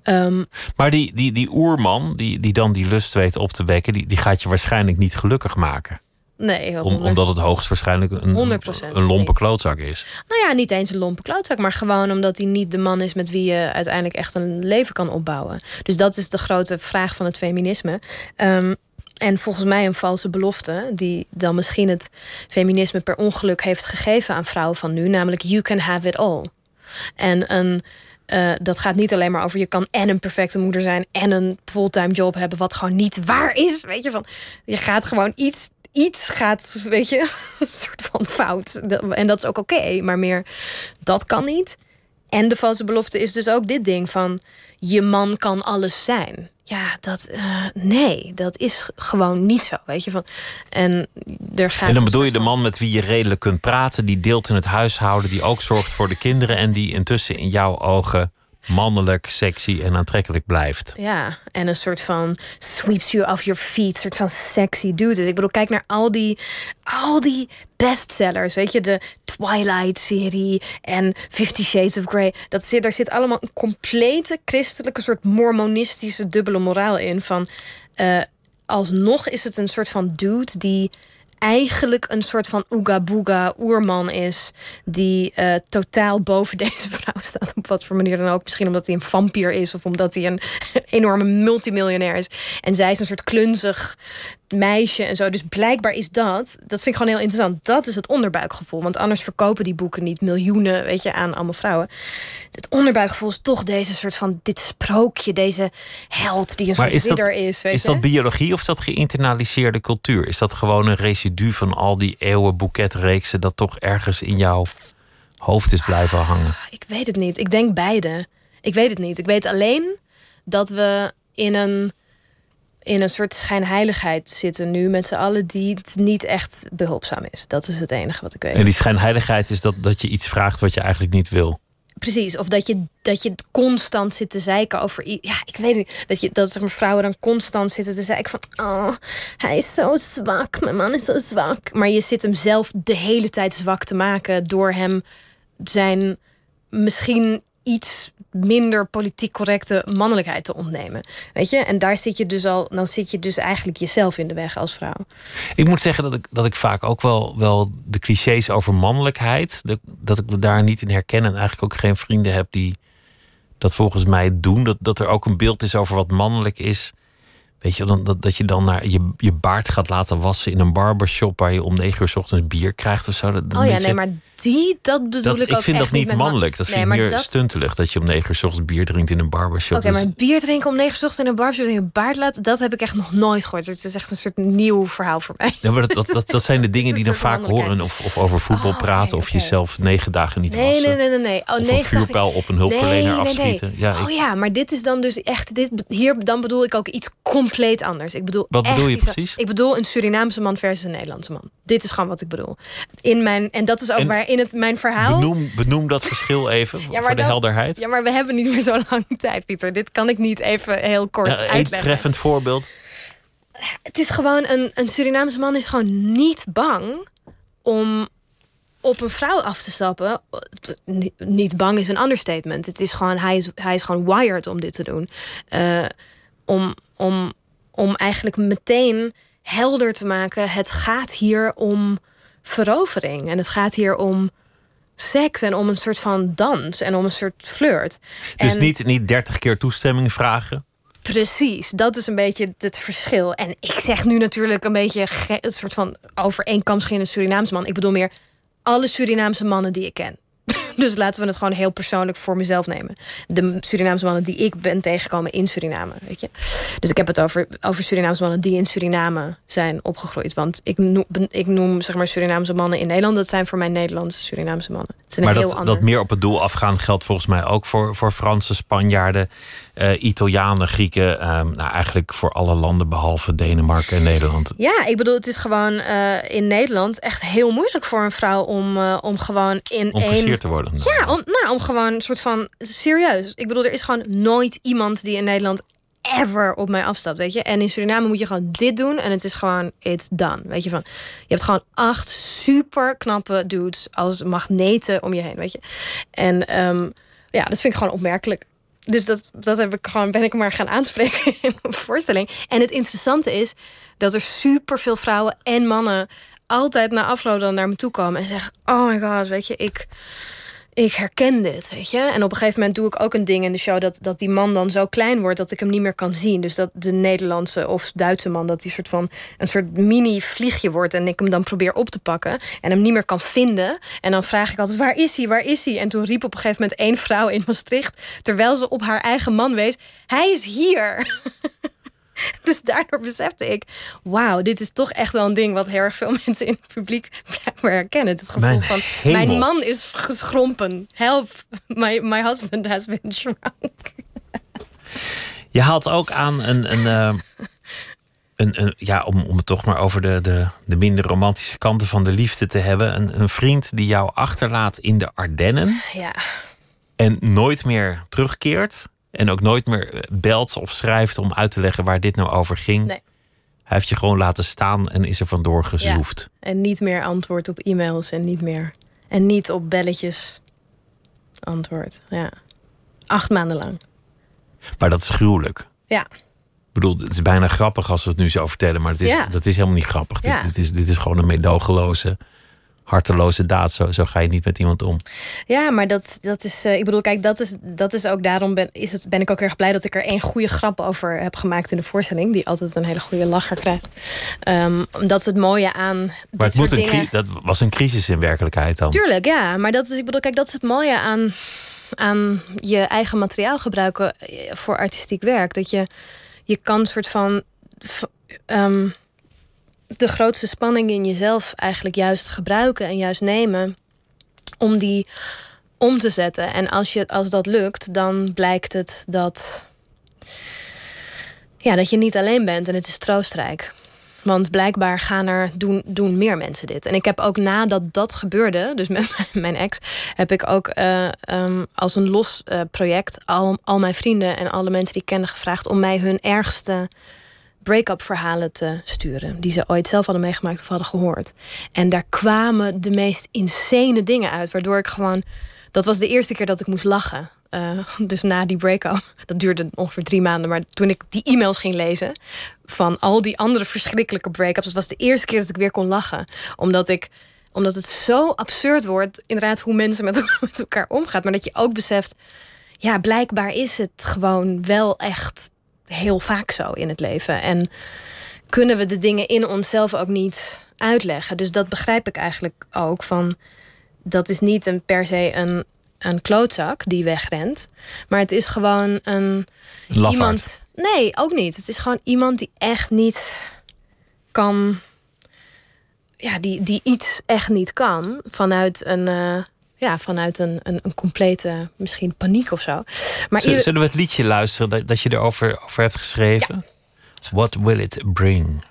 Ehm, Maar die, die, die oerman, die, die dan die lust weet op te wekken, die, die gaat je waarschijnlijk niet gelukkig maken. nee, heel Om, honderd- omdat het hoogstwaarschijnlijk een, 100% een lompe klootzak is. Nou ja, niet eens een lompe klootzak, maar gewoon omdat hij niet de man is met wie je uiteindelijk echt een leven kan opbouwen. Dus dat is de grote vraag van het feminisme. Ehm, en volgens mij een valse belofte, die dan misschien het feminisme per ongeluk heeft gegeven aan vrouwen van nu, namelijk you can have it all. En een, eh, dat gaat niet alleen maar over je kan en een perfecte moeder zijn en een fulltime job hebben, wat gewoon niet waar is. Weet je, van je gaat gewoon iets, iets gaat, weet je, een soort van fout. En dat is ook oké, maar meer dat kan niet. En de valse belofte is dus ook dit ding van je man kan alles zijn. Ja, dat eh, nee, dat is gewoon niet zo, weet je van. En er gaat En dan een bedoel je de man met wie je redelijk kunt praten, die deelt in het huishouden, die ook zorgt voor de kinderen en die intussen in jouw ogen mannelijk, sexy en aantrekkelijk blijft. Ja, en een soort van sweeps you off your feet, soort van sexy dude. Dus ik bedoel, kijk naar al die, al die bestsellers, weet je, de Twilight-serie en Fifty Shades of Grey. Dat zit, daar zit allemaal een complete christelijke, soort mormonistische dubbele moraal in. Van eh, alsnog is het een soort van dude die eigenlijk een soort van ooga booga oerman is. Die eh, totaal boven deze vrouw staat. Op wat voor manier dan ook. Misschien omdat hij een vampier is. Of omdat hij een enorme multimiljonair is. En zij is een soort klunzig meisje en zo. Dus blijkbaar is dat, dat vind ik gewoon heel interessant. Dat is het onderbuikgevoel. Want anders verkopen die boeken niet miljoenen, weet je, aan allemaal vrouwen. Het onderbuikgevoel is toch deze soort van dit sprookje, deze held die een Maar soort is dat, ridder is. Weet is je? dat biologie of is dat geïnternaliseerde cultuur? Is dat gewoon een residu van al die eeuwen boeketreeksen dat toch ergens in jouw hoofd is blijven hangen? Ik weet het niet. Ik denk beide. Ik weet het niet. Ik weet alleen dat we in een, in een soort schijnheiligheid zitten nu met z'n allen die het niet echt behulpzaam is. Dat is het enige wat ik weet. En die schijnheiligheid is dat, dat je iets vraagt wat je eigenlijk niet wil. precies. Of dat je, dat je constant zit te zeiken over... Ja, ik weet niet. Dat, je, dat zeg maar, vrouwen dan constant zitten te zeiken van... Oh, hij is zo zwak. Mijn man is zo zwak. Maar je zit hem zelf de hele tijd zwak te maken... door hem zijn misschien iets minder politiek correcte mannelijkheid te ontnemen. Weet je? En daar zit je dus al... Dan zit je dus eigenlijk jezelf in de weg als vrouw. Ik moet zeggen dat ik, dat ik vaak ook wel, wel de clichés over mannelijkheid. Dat, ik me daar niet in herken. En eigenlijk ook geen vrienden heb die dat volgens mij doen. Dat, dat er ook een beeld is over wat mannelijk is. Weet je, dan, dat, dat je dan naar je, je baard gaat laten wassen in een barbershop waar je om negen uur 's ochtends bier krijgt of zo. Dat, Oh ja, nee, maar die, dat bedoel dat, ik ik ook vind echt dat niet mannelijk. Dat Nee, vind ik meer dat- stuntelig. Dat je om negen uur 's ochtends bier drinkt in een barbershop. Oké, is- maar bier drinken om negen uur 's ochtends in een barbershop en je baard laten, dat heb ik echt nog nooit gehoord. Het is echt een soort nieuw verhaal voor mij. Ja, maar dat, dat, dat, zijn de dingen die dan vaak horen. Of, of over voetbal Oh, oké, praten. Of jezelf negen dagen niet Nee, wassen. nee, nee, nee, nee. Oh, Of nee, een ik vuurpijl op een hulpverlener afschieten. Ja, ik- Oh ja, maar dit is dan dus echt. Dit, hier dan bedoel ik ook iets compleet anders. Ik bedoel Wat bedoel echt je iets- precies? Ik bedoel een Surinaamse man versus een Nederlandse man. Dit is gewoon wat ik bedoel. In mijn, en dat is ook En waar in het, mijn verhaal. Benoem, benoem dat verschil even Ja, voor de helderheid. Ja, maar we hebben niet meer zo lang tijd, Pieter. Dit kan ik niet even heel kort Ja, een uitleggen. treffend voorbeeld. Het is gewoon een, een Surinaamse man is gewoon niet bang om op een vrouw af te stappen. Niet- Niet bang is een understatement. Het is gewoon, hij is, hij is gewoon wired om dit te doen. Eh, om, om, om eigenlijk meteen helder te maken: het gaat hier om verovering. En het gaat hier om seks en om een soort van dans en om een soort flirt. Dus En- niet, niet 30 keer toestemming vragen. Precies, dat is een beetje het verschil. En ik zeg nu natuurlijk een beetje een soort van over één kam scheren een Surinaamse man. Ik bedoel meer alle Surinaamse mannen die ik ken. Dus laten we het gewoon heel persoonlijk voor mezelf nemen. De Surinaamse mannen die ik ben tegengekomen in Suriname. Weet je? Dus ik heb het over, over Surinaamse mannen die in Suriname zijn opgegroeid. Want ik noem, ik noem zeg maar Surinaamse mannen in Nederland. Dat zijn voor mij Nederlandse Surinaamse mannen. Het is een Maar heel dat, ander. dat meer op het doel afgaan geldt volgens mij ook voor, voor Fransen, Spanjaarden, eh, Italianen, Grieken. ehm, nou, eigenlijk voor alle landen behalve Denemarken en Nederland. Ja, ik bedoel, het is gewoon eh, in Nederland echt heel moeilijk voor een vrouw om, eh, om gewoon in Om één. te worden. Ja, om, nou, om gewoon een soort van serieus. Ik bedoel, er is gewoon nooit iemand die in Nederland ever op mij afstapt, weet je. En in Suriname moet je gewoon dit doen en het is gewoon it's done, weet je van. Je hebt gewoon acht super knappe dudes als magneten om je heen, weet je. En ehm, ja, dat vind ik gewoon opmerkelijk. Dus dat, dat heb ik gewoon, ben ik maar gaan aanspreken in mijn voorstelling. En het interessante is dat er super veel vrouwen en mannen altijd na afloop dan naar me toe komen en zeggen: Oh my god, weet je, ik, ik herken dit, weet je. En op een gegeven moment doe ik ook een ding in de show dat, dat die man dan zo klein wordt dat ik hem niet meer kan zien. Dus dat de Nederlandse of Duitse man dat die soort van een soort mini vliegje wordt en ik hem dan probeer op te pakken en hem niet meer kan vinden. En dan vraag ik altijd: Waar is hij? Waar is hij? En toen riep op een gegeven moment één vrouw in Maastricht, terwijl ze op haar eigen man wees: Hij is hier. Dus daardoor besefte ik, wauw, dit is toch echt wel een ding wat heel erg veel mensen in het publiek blijkbaar herkennen. Het gevoel Mijn van, hemel. mijn man is geschrompen. Help, my, my husband has been shrunk. Je haalt ook aan een. een, eh, een, een ja, om, om het toch maar over de, de, de minder romantische kanten van de liefde te hebben. Een, een vriend die jou achterlaat in de Ardennen. Ja, En nooit meer terugkeert. En ook nooit meer belt of schrijft om uit te leggen waar dit nou over ging. Nee. Hij heeft je gewoon laten staan en is er vandoor gezoefd. en niet meer antwoord op e-mails en niet meer. En niet op belletjes antwoord. Ja. Acht maanden lang. Maar dat is gruwelijk. Ja, Ik bedoel, het is bijna grappig als we het nu zo vertellen, maar het is, Ja. dat is helemaal niet grappig. Ja. Dit, dit, is, dit is gewoon een meedogenloze, harteloze daad. Zo, zo ga je niet met iemand om. Ja, maar dat, dat is. eh, ik bedoel, kijk, dat is, dat is ook daarom ben, is het, ben ik ook erg blij dat ik er één goede grap over heb gemaakt in de voorstelling. Die altijd een hele goede lacher krijgt. Ehm, omdat het mooie aan. Maar dit het moet soort een dingen... cri- dat was een crisis in werkelijkheid dan. Tuurlijk, ja. Maar dat is, ik bedoel, kijk, dat is het mooie aan, aan je eigen materiaal gebruiken eh, voor artistiek werk. Dat je, je kan een soort van. ehm, de grootste spanning in jezelf eigenlijk juist gebruiken en juist nemen om die om te zetten. En als, je, als dat lukt, dan blijkt het dat, ja, dat je niet alleen bent en het is troostrijk. Want blijkbaar gaan er, doen, doen meer mensen dit. En ik heb ook nadat dat gebeurde, dus met mijn ex, heb ik ook uh, um, als een los uh, project al, al mijn vrienden en alle mensen die ik kende gevraagd om mij hun ergste break-up verhalen te sturen. Die ze ooit zelf hadden meegemaakt of hadden gehoord. En daar kwamen de meest insane dingen uit. Waardoor ik gewoon. Dat was de eerste keer dat ik moest lachen. Uh, dus na die break-up. Dat duurde ongeveer drie maanden. Maar toen ik die e-mails ging lezen. van al die andere verschrikkelijke break-ups. was de eerste keer dat ik weer kon lachen. Omdat ik omdat het zo absurd wordt, inderdaad, hoe mensen met, met elkaar omgaan. Maar dat je ook beseft, ja, blijkbaar is het gewoon wel echt heel vaak zo in het leven. En kunnen we de dingen in onszelf ook niet uitleggen. Dus dat begrijp ik eigenlijk ook van. Dat is niet een per se een, een klootzak die wegrent. Maar het is gewoon een. Lafaard. Iemand. Nee, ook niet. Het is gewoon iemand die echt niet kan. Ja, die, die iets echt niet kan vanuit een. Uh, ja, vanuit een, een, een, complete misschien paniek of zo. Maar zullen, zullen we het liedje luisteren dat, dat je erover over hebt geschreven? Ja. What will it bring?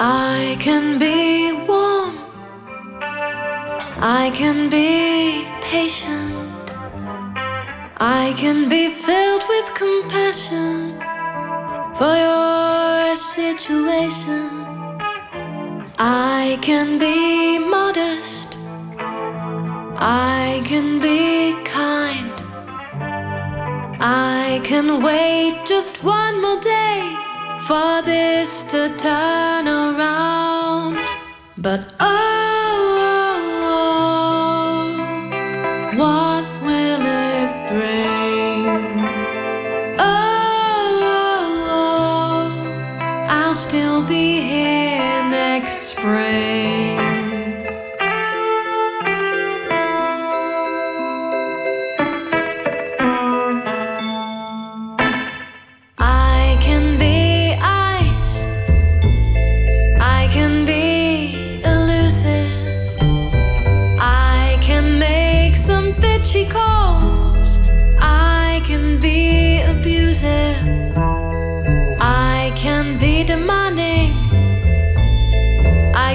I can be. I can be patient. I can be filled with compassion for your situation. I can be modest. I can be kind. I can wait just one more day for this to turn around. But oh,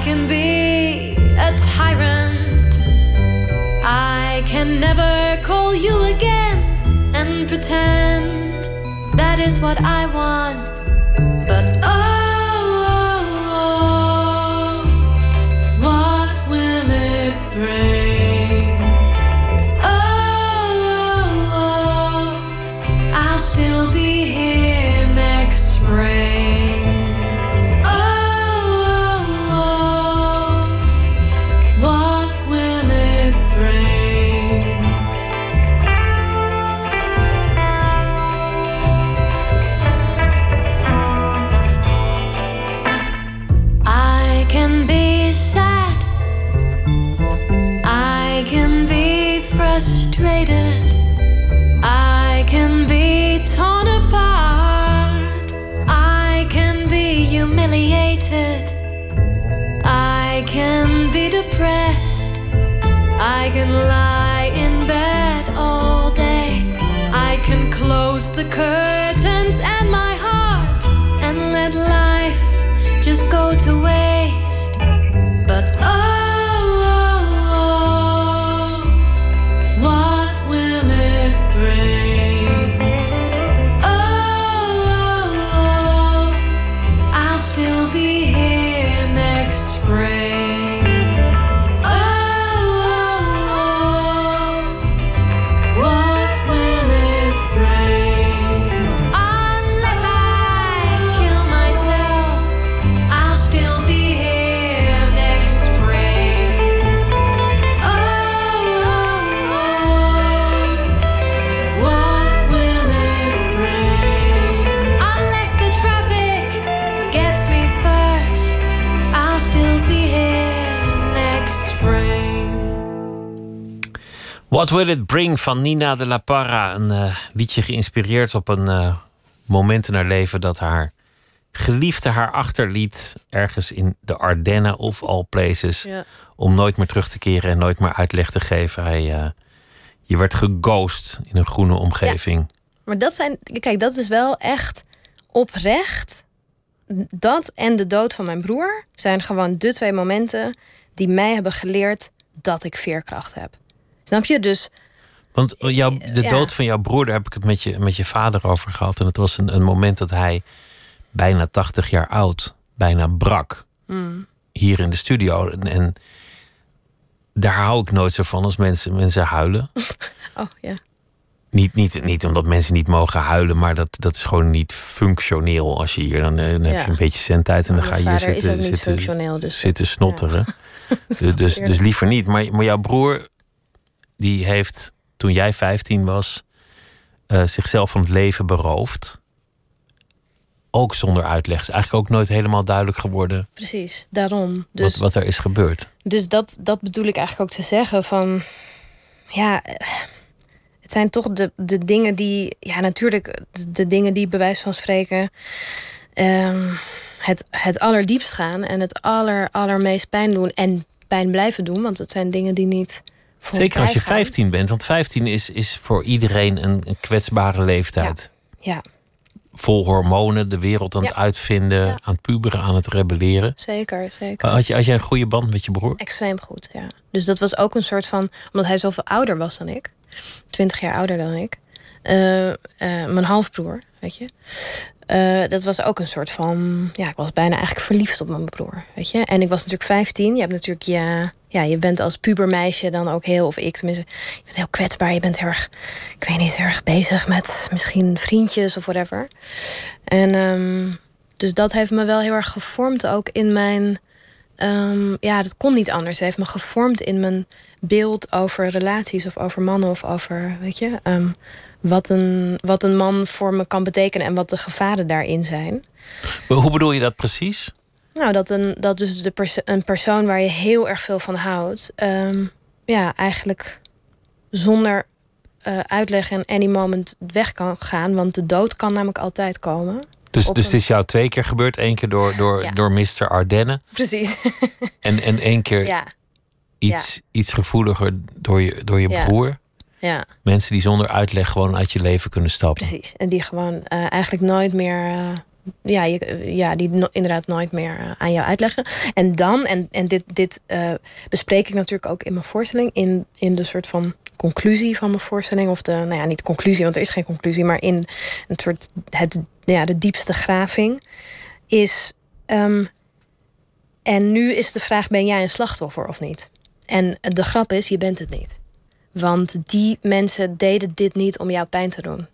can be a tyrant. I can never call you again and pretend that is what I want. What Will It Bring van Nina de la Parra. Een eh, liedje geïnspireerd op een uh, moment in haar leven dat haar geliefde haar achterliet ergens in de Ardennen of all places. Ja. Om nooit meer terug te keren en nooit meer uitleg te geven. Hij, eh, je werd geghost in een groene omgeving. Maar dat zijn, kijk, dat is wel echt oprecht. Dat en de dood van mijn broer zijn gewoon de twee momenten die mij hebben geleerd dat ik veerkracht heb. Snap je? Dus Want jouw, de Ja. dood van jouw broer, daar heb ik het met je, met je vader over gehad. En het was een, een moment dat hij bijna 80 jaar oud, bijna brak. mm, Hier in de studio. En, en daar hou ik nooit zo van als mensen, mensen huilen. oh ja. Niet, niet, niet omdat mensen niet mogen huilen, maar dat, dat is gewoon niet functioneel. Als je hier, dan, eh, dan heb Ja. je een beetje zendtijd en dan Mijn ga je hier zitten, zitten, functioneel, dus zitten snotteren. Dus, dus, dus liever niet. Maar, maar jouw broer, die heeft toen jij 15 was, eh, zichzelf van het leven beroofd. Ook zonder uitleg. Is eigenlijk ook nooit helemaal duidelijk geworden Precies, daarom. wat, Dus, wat er is gebeurd. dus dat, dat bedoel ik eigenlijk ook te zeggen van... Ja, het zijn toch de, de dingen die... Ja, natuurlijk de, de dingen die bij wijze van spreken... ehm, het, het allerdiepst gaan en het aller, allermeest pijn doen. En pijn blijven doen, want het zijn dingen die niet... Zeker als je altijd gaan. 15 bent. Want 15 is, is voor iedereen een, een kwetsbare leeftijd. Ja, Vol hormonen, de wereld aan het uitvinden, Ja. aan het puberen, aan het rebelleren. zeker, zeker. Had, je, had jij een goede band met je broer? Extreem goed, ja. Dus dat was ook een soort van... Omdat hij zoveel ouder was dan ik. Twintig jaar ouder dan ik. eh, eh, mijn halfbroer, weet je. Eh, dat was ook een soort van... Ja, ik was bijna eigenlijk verliefd op mijn broer, weet je. En ik was natuurlijk 15. Je hebt natuurlijk je... Ja, je bent als pubermeisje dan ook heel... Of ik tenminste... Je bent heel kwetsbaar. Je bent heel erg... Ik weet niet, heel erg bezig met misschien vriendjes of whatever. En... ehm, dus dat heeft me wel heel erg gevormd ook in mijn... Ehm, ja, dat kon niet anders. Het heeft me gevormd in mijn beeld over relaties of over mannen of over, weet je, ehm, wat, een, wat een man voor me kan betekenen en wat de gevaren daarin zijn. Hoe bedoel je dat precies? Nou, dat, een, dat dus de perso- een persoon waar je heel erg veel van houdt, ehm, ja, eigenlijk zonder eh, uitleg en any moment weg kan gaan. Want de dood kan namelijk altijd komen. Dus, dus het is jou twee keer gebeurd. Eén keer door, door, Ja. door Mr. Ardennen. Precies. En, en één keer ja, iets, iets gevoeliger door je, door je broer. ja. Mensen die zonder uitleg gewoon uit je leven kunnen stappen. Precies. En die gewoon eh, eigenlijk nooit meer. eh, ja, je, ja, die inderdaad nooit meer eh, aan jou uitleggen. En dan, en, en dit, dit eh, bespreek ik natuurlijk ook in mijn voorstelling, in, in de soort van conclusie van mijn voorstelling. Of de, nou ja, niet conclusie, want er is geen conclusie, maar in een soort het, ja, de diepste graving. Is. ehm, en nu is de vraag: ben jij een slachtoffer of niet? En de grap is, je bent het niet. Want die mensen deden dit niet om jou pijn te doen.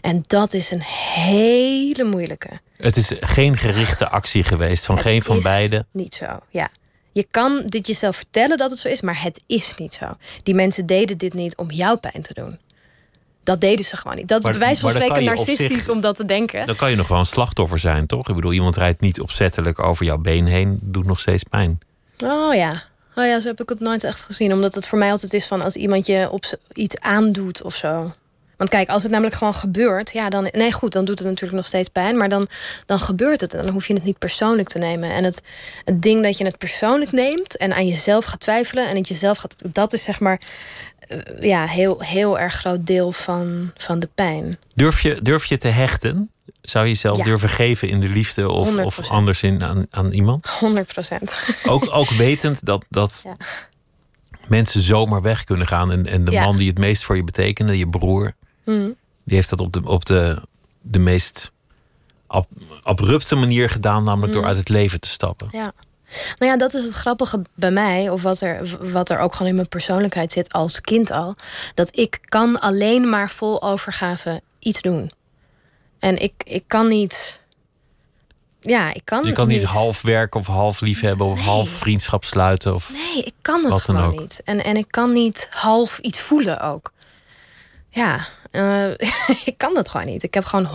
En dat is een hele moeilijke. Het is geen gerichte actie geweest van Het geen van beiden. Niet zo, ja. Je kan dit jezelf vertellen dat het zo is, maar het is niet zo. Die mensen deden dit niet om jou pijn te doen. Dat deden ze gewoon niet. Dat is Maar- bij wijze van spreken narcistisch zich- om dat te denken. Dan kan je nog wel een slachtoffer zijn, toch? Ik bedoel, iemand rijdt niet opzettelijk over jouw been heen. Doet nog steeds pijn. Oh ja. Oh ja, zo heb ik het nooit echt gezien. Omdat het voor mij altijd is van als iemand je op iets aandoet of zo. Want kijk, als het namelijk gewoon gebeurt, ja, dan. Nee, goed, dan doet het natuurlijk nog steeds pijn. Maar dan, dan gebeurt het. En dan hoef je het niet persoonlijk te nemen. En het, het ding dat je het persoonlijk neemt en aan jezelf gaat twijfelen en het jezelf gaat. Dat is zeg maar. eh, ja, heel, heel erg groot deel van, van de pijn. Durf je, durf je te hechten? Zou je jezelf Ja. durven geven in de liefde of, of 100%. anders in, aan, aan iemand? 100 procent. Ook, ook wetend dat, dat Ja. mensen zomaar weg kunnen gaan. En, en de Ja. man die het meest voor je betekende, je broer, Mm. die heeft dat op de, op de, de meest ab- abrupte manier gedaan, namelijk door uit het leven te stappen. Ja. Nou ja, dat is het grappige bij mij, of wat er, wat er ook gewoon in mijn persoonlijkheid zit als kind al. Dat ik kan alleen maar vol overgave iets doen. En ik, ik kan niet. Ja, ik kan Je kan niet half werken of half liefhebben of Nee. half vriendschap sluiten. Of... Nee, ik kan dan gewoon ook. niet. En, en ik kan niet half iets voelen ook. Ja, Eh, ik kan dat gewoon niet. Ik heb gewoon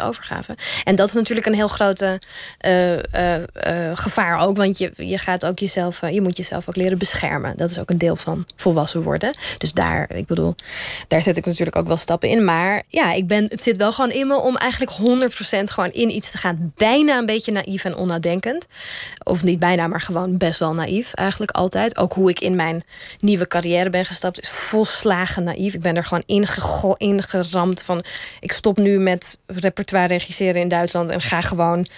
100% overgave. En dat is natuurlijk een heel grote eh, eh, gevaar ook. Want je, je gaat ook jezelf, je moet jezelf ook leren beschermen. Dat is ook een deel van volwassen worden. Dus daar, ik bedoel, daar zet ik natuurlijk ook wel stappen in. Maar ja, ik ben, het zit wel gewoon in me om eigenlijk 100% gewoon in iets te gaan. Bijna een beetje naïef en onnadenkend. Of niet bijna, maar gewoon best wel naïef eigenlijk altijd. Ook hoe ik in mijn nieuwe carrière ben gestapt is volslagen naïef. Ik ben er gewoon ingeramd van... ik stop nu met repertoire regisseren in Duitsland... en ga gewoon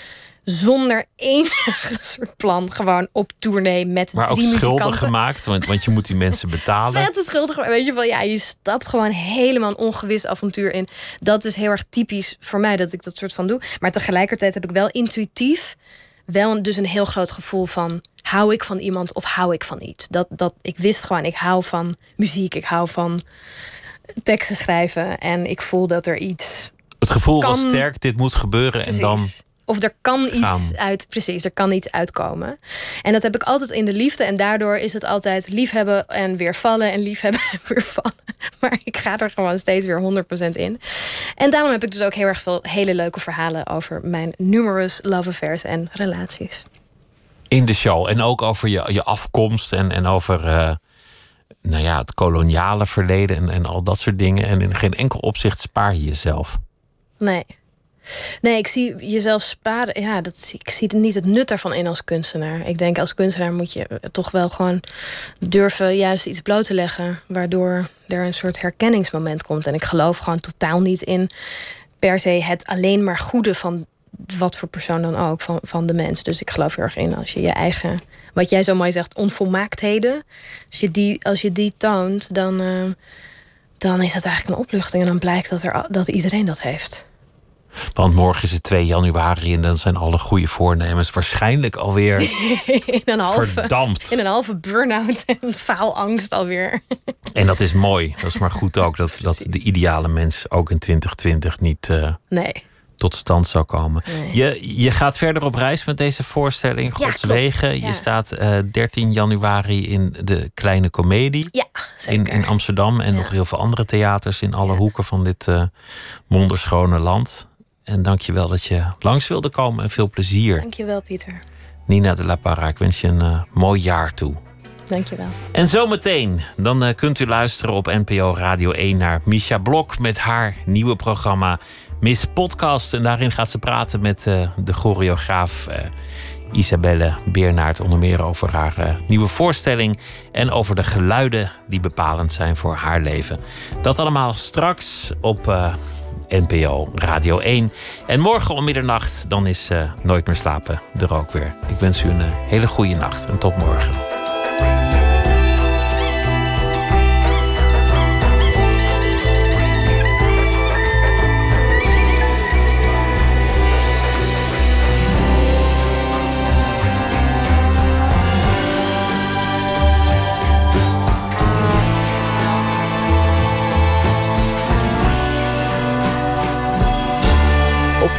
zonder enige soort plan gewoon op tournee met Maar ook drie schuldig muzikanten. gemaakt, want, want je moet die mensen betalen. Vette schuldig. Weet je wel, ja, je stapt gewoon helemaal een ongewis avontuur in. Dat is heel erg typisch voor mij dat ik dat soort van doe. Maar tegelijkertijd heb ik wel intuïtief wel een- dus een heel groot gevoel van hou ik van iemand of hou ik van iets. Dat, dat ik wist gewoon, ik hou van muziek, ik hou van teksten schrijven en ik voel dat er iets Het gevoel was sterk, dit moet gebeuren. En dan Precies. Of er kan gaan. iets uit. Precies, er kan iets uitkomen. En dat heb ik altijd in de liefde. En daardoor is het altijd liefhebben en weer vallen. En liefhebben en weer vallen. Maar ik ga er gewoon steeds weer 100% in. En daarom heb ik dus ook heel erg veel hele leuke verhalen over mijn numerous love affairs en relaties. in de show. En ook over je, je afkomst en, en over eh, nou ja, het koloniale verleden en, en al dat soort dingen. En in geen enkel opzicht spaar je jezelf. Nee. Nee, ik zie jezelf sparen. Ja, dat ik zie niet het nut daarvan in als kunstenaar. Ik denk als kunstenaar moet je toch wel gewoon durven juist iets bloot te leggen. Waardoor er een soort herkenningsmoment komt. En ik geloof gewoon totaal niet in per se het alleen maar goede van wat voor persoon dan ook, van, van de mens. Dus ik geloof heel erg in als je je eigen, wat jij zo mooi zegt, onvolmaaktheden. Als je die, als je die toont, dan, eh, dan is dat eigenlijk een opluchting. En dan blijkt dat, er, dat iedereen dat heeft. Want morgen is het 2 januari en dan zijn alle goede voornemens waarschijnlijk alweer in een halve, verdampt. in een halve burn-out en faalangst alweer. En dat is mooi. Dat is maar goed ook dat, dat de ideale mens ook in 2020 niet eh, Nee. Tot stand zou komen. Nee. Je, je gaat verder op reis met deze voorstelling, Gods. Wegen. Ja. Je staat eh, 13 januari in de Kleine Comedie. Ja, zeker. in, in Amsterdam en nog heel veel andere theaters in alle hoeken van dit eh wonderschone land. En dank je wel dat je langs wilde komen en veel plezier. Dankjewel, Pieter. Nina de La Parra, ik wens je een eh, mooi jaar toe. Dankjewel. En zometeen, dan eh, kunt u luisteren op NPO Radio 1 naar Misha Blok met haar nieuwe programma Miss Podcast. En daarin gaat ze praten met eh, de choreograaf eh, Isabelle Beernaert. Onder meer over haar eh, nieuwe voorstelling en over de geluiden die bepalend zijn voor haar leven. Dat allemaal straks op NPO Radio 1. En morgen om middernacht, dan is Nooit meer slapen er ook weer. Ik wens u een hele goede nacht en tot morgen.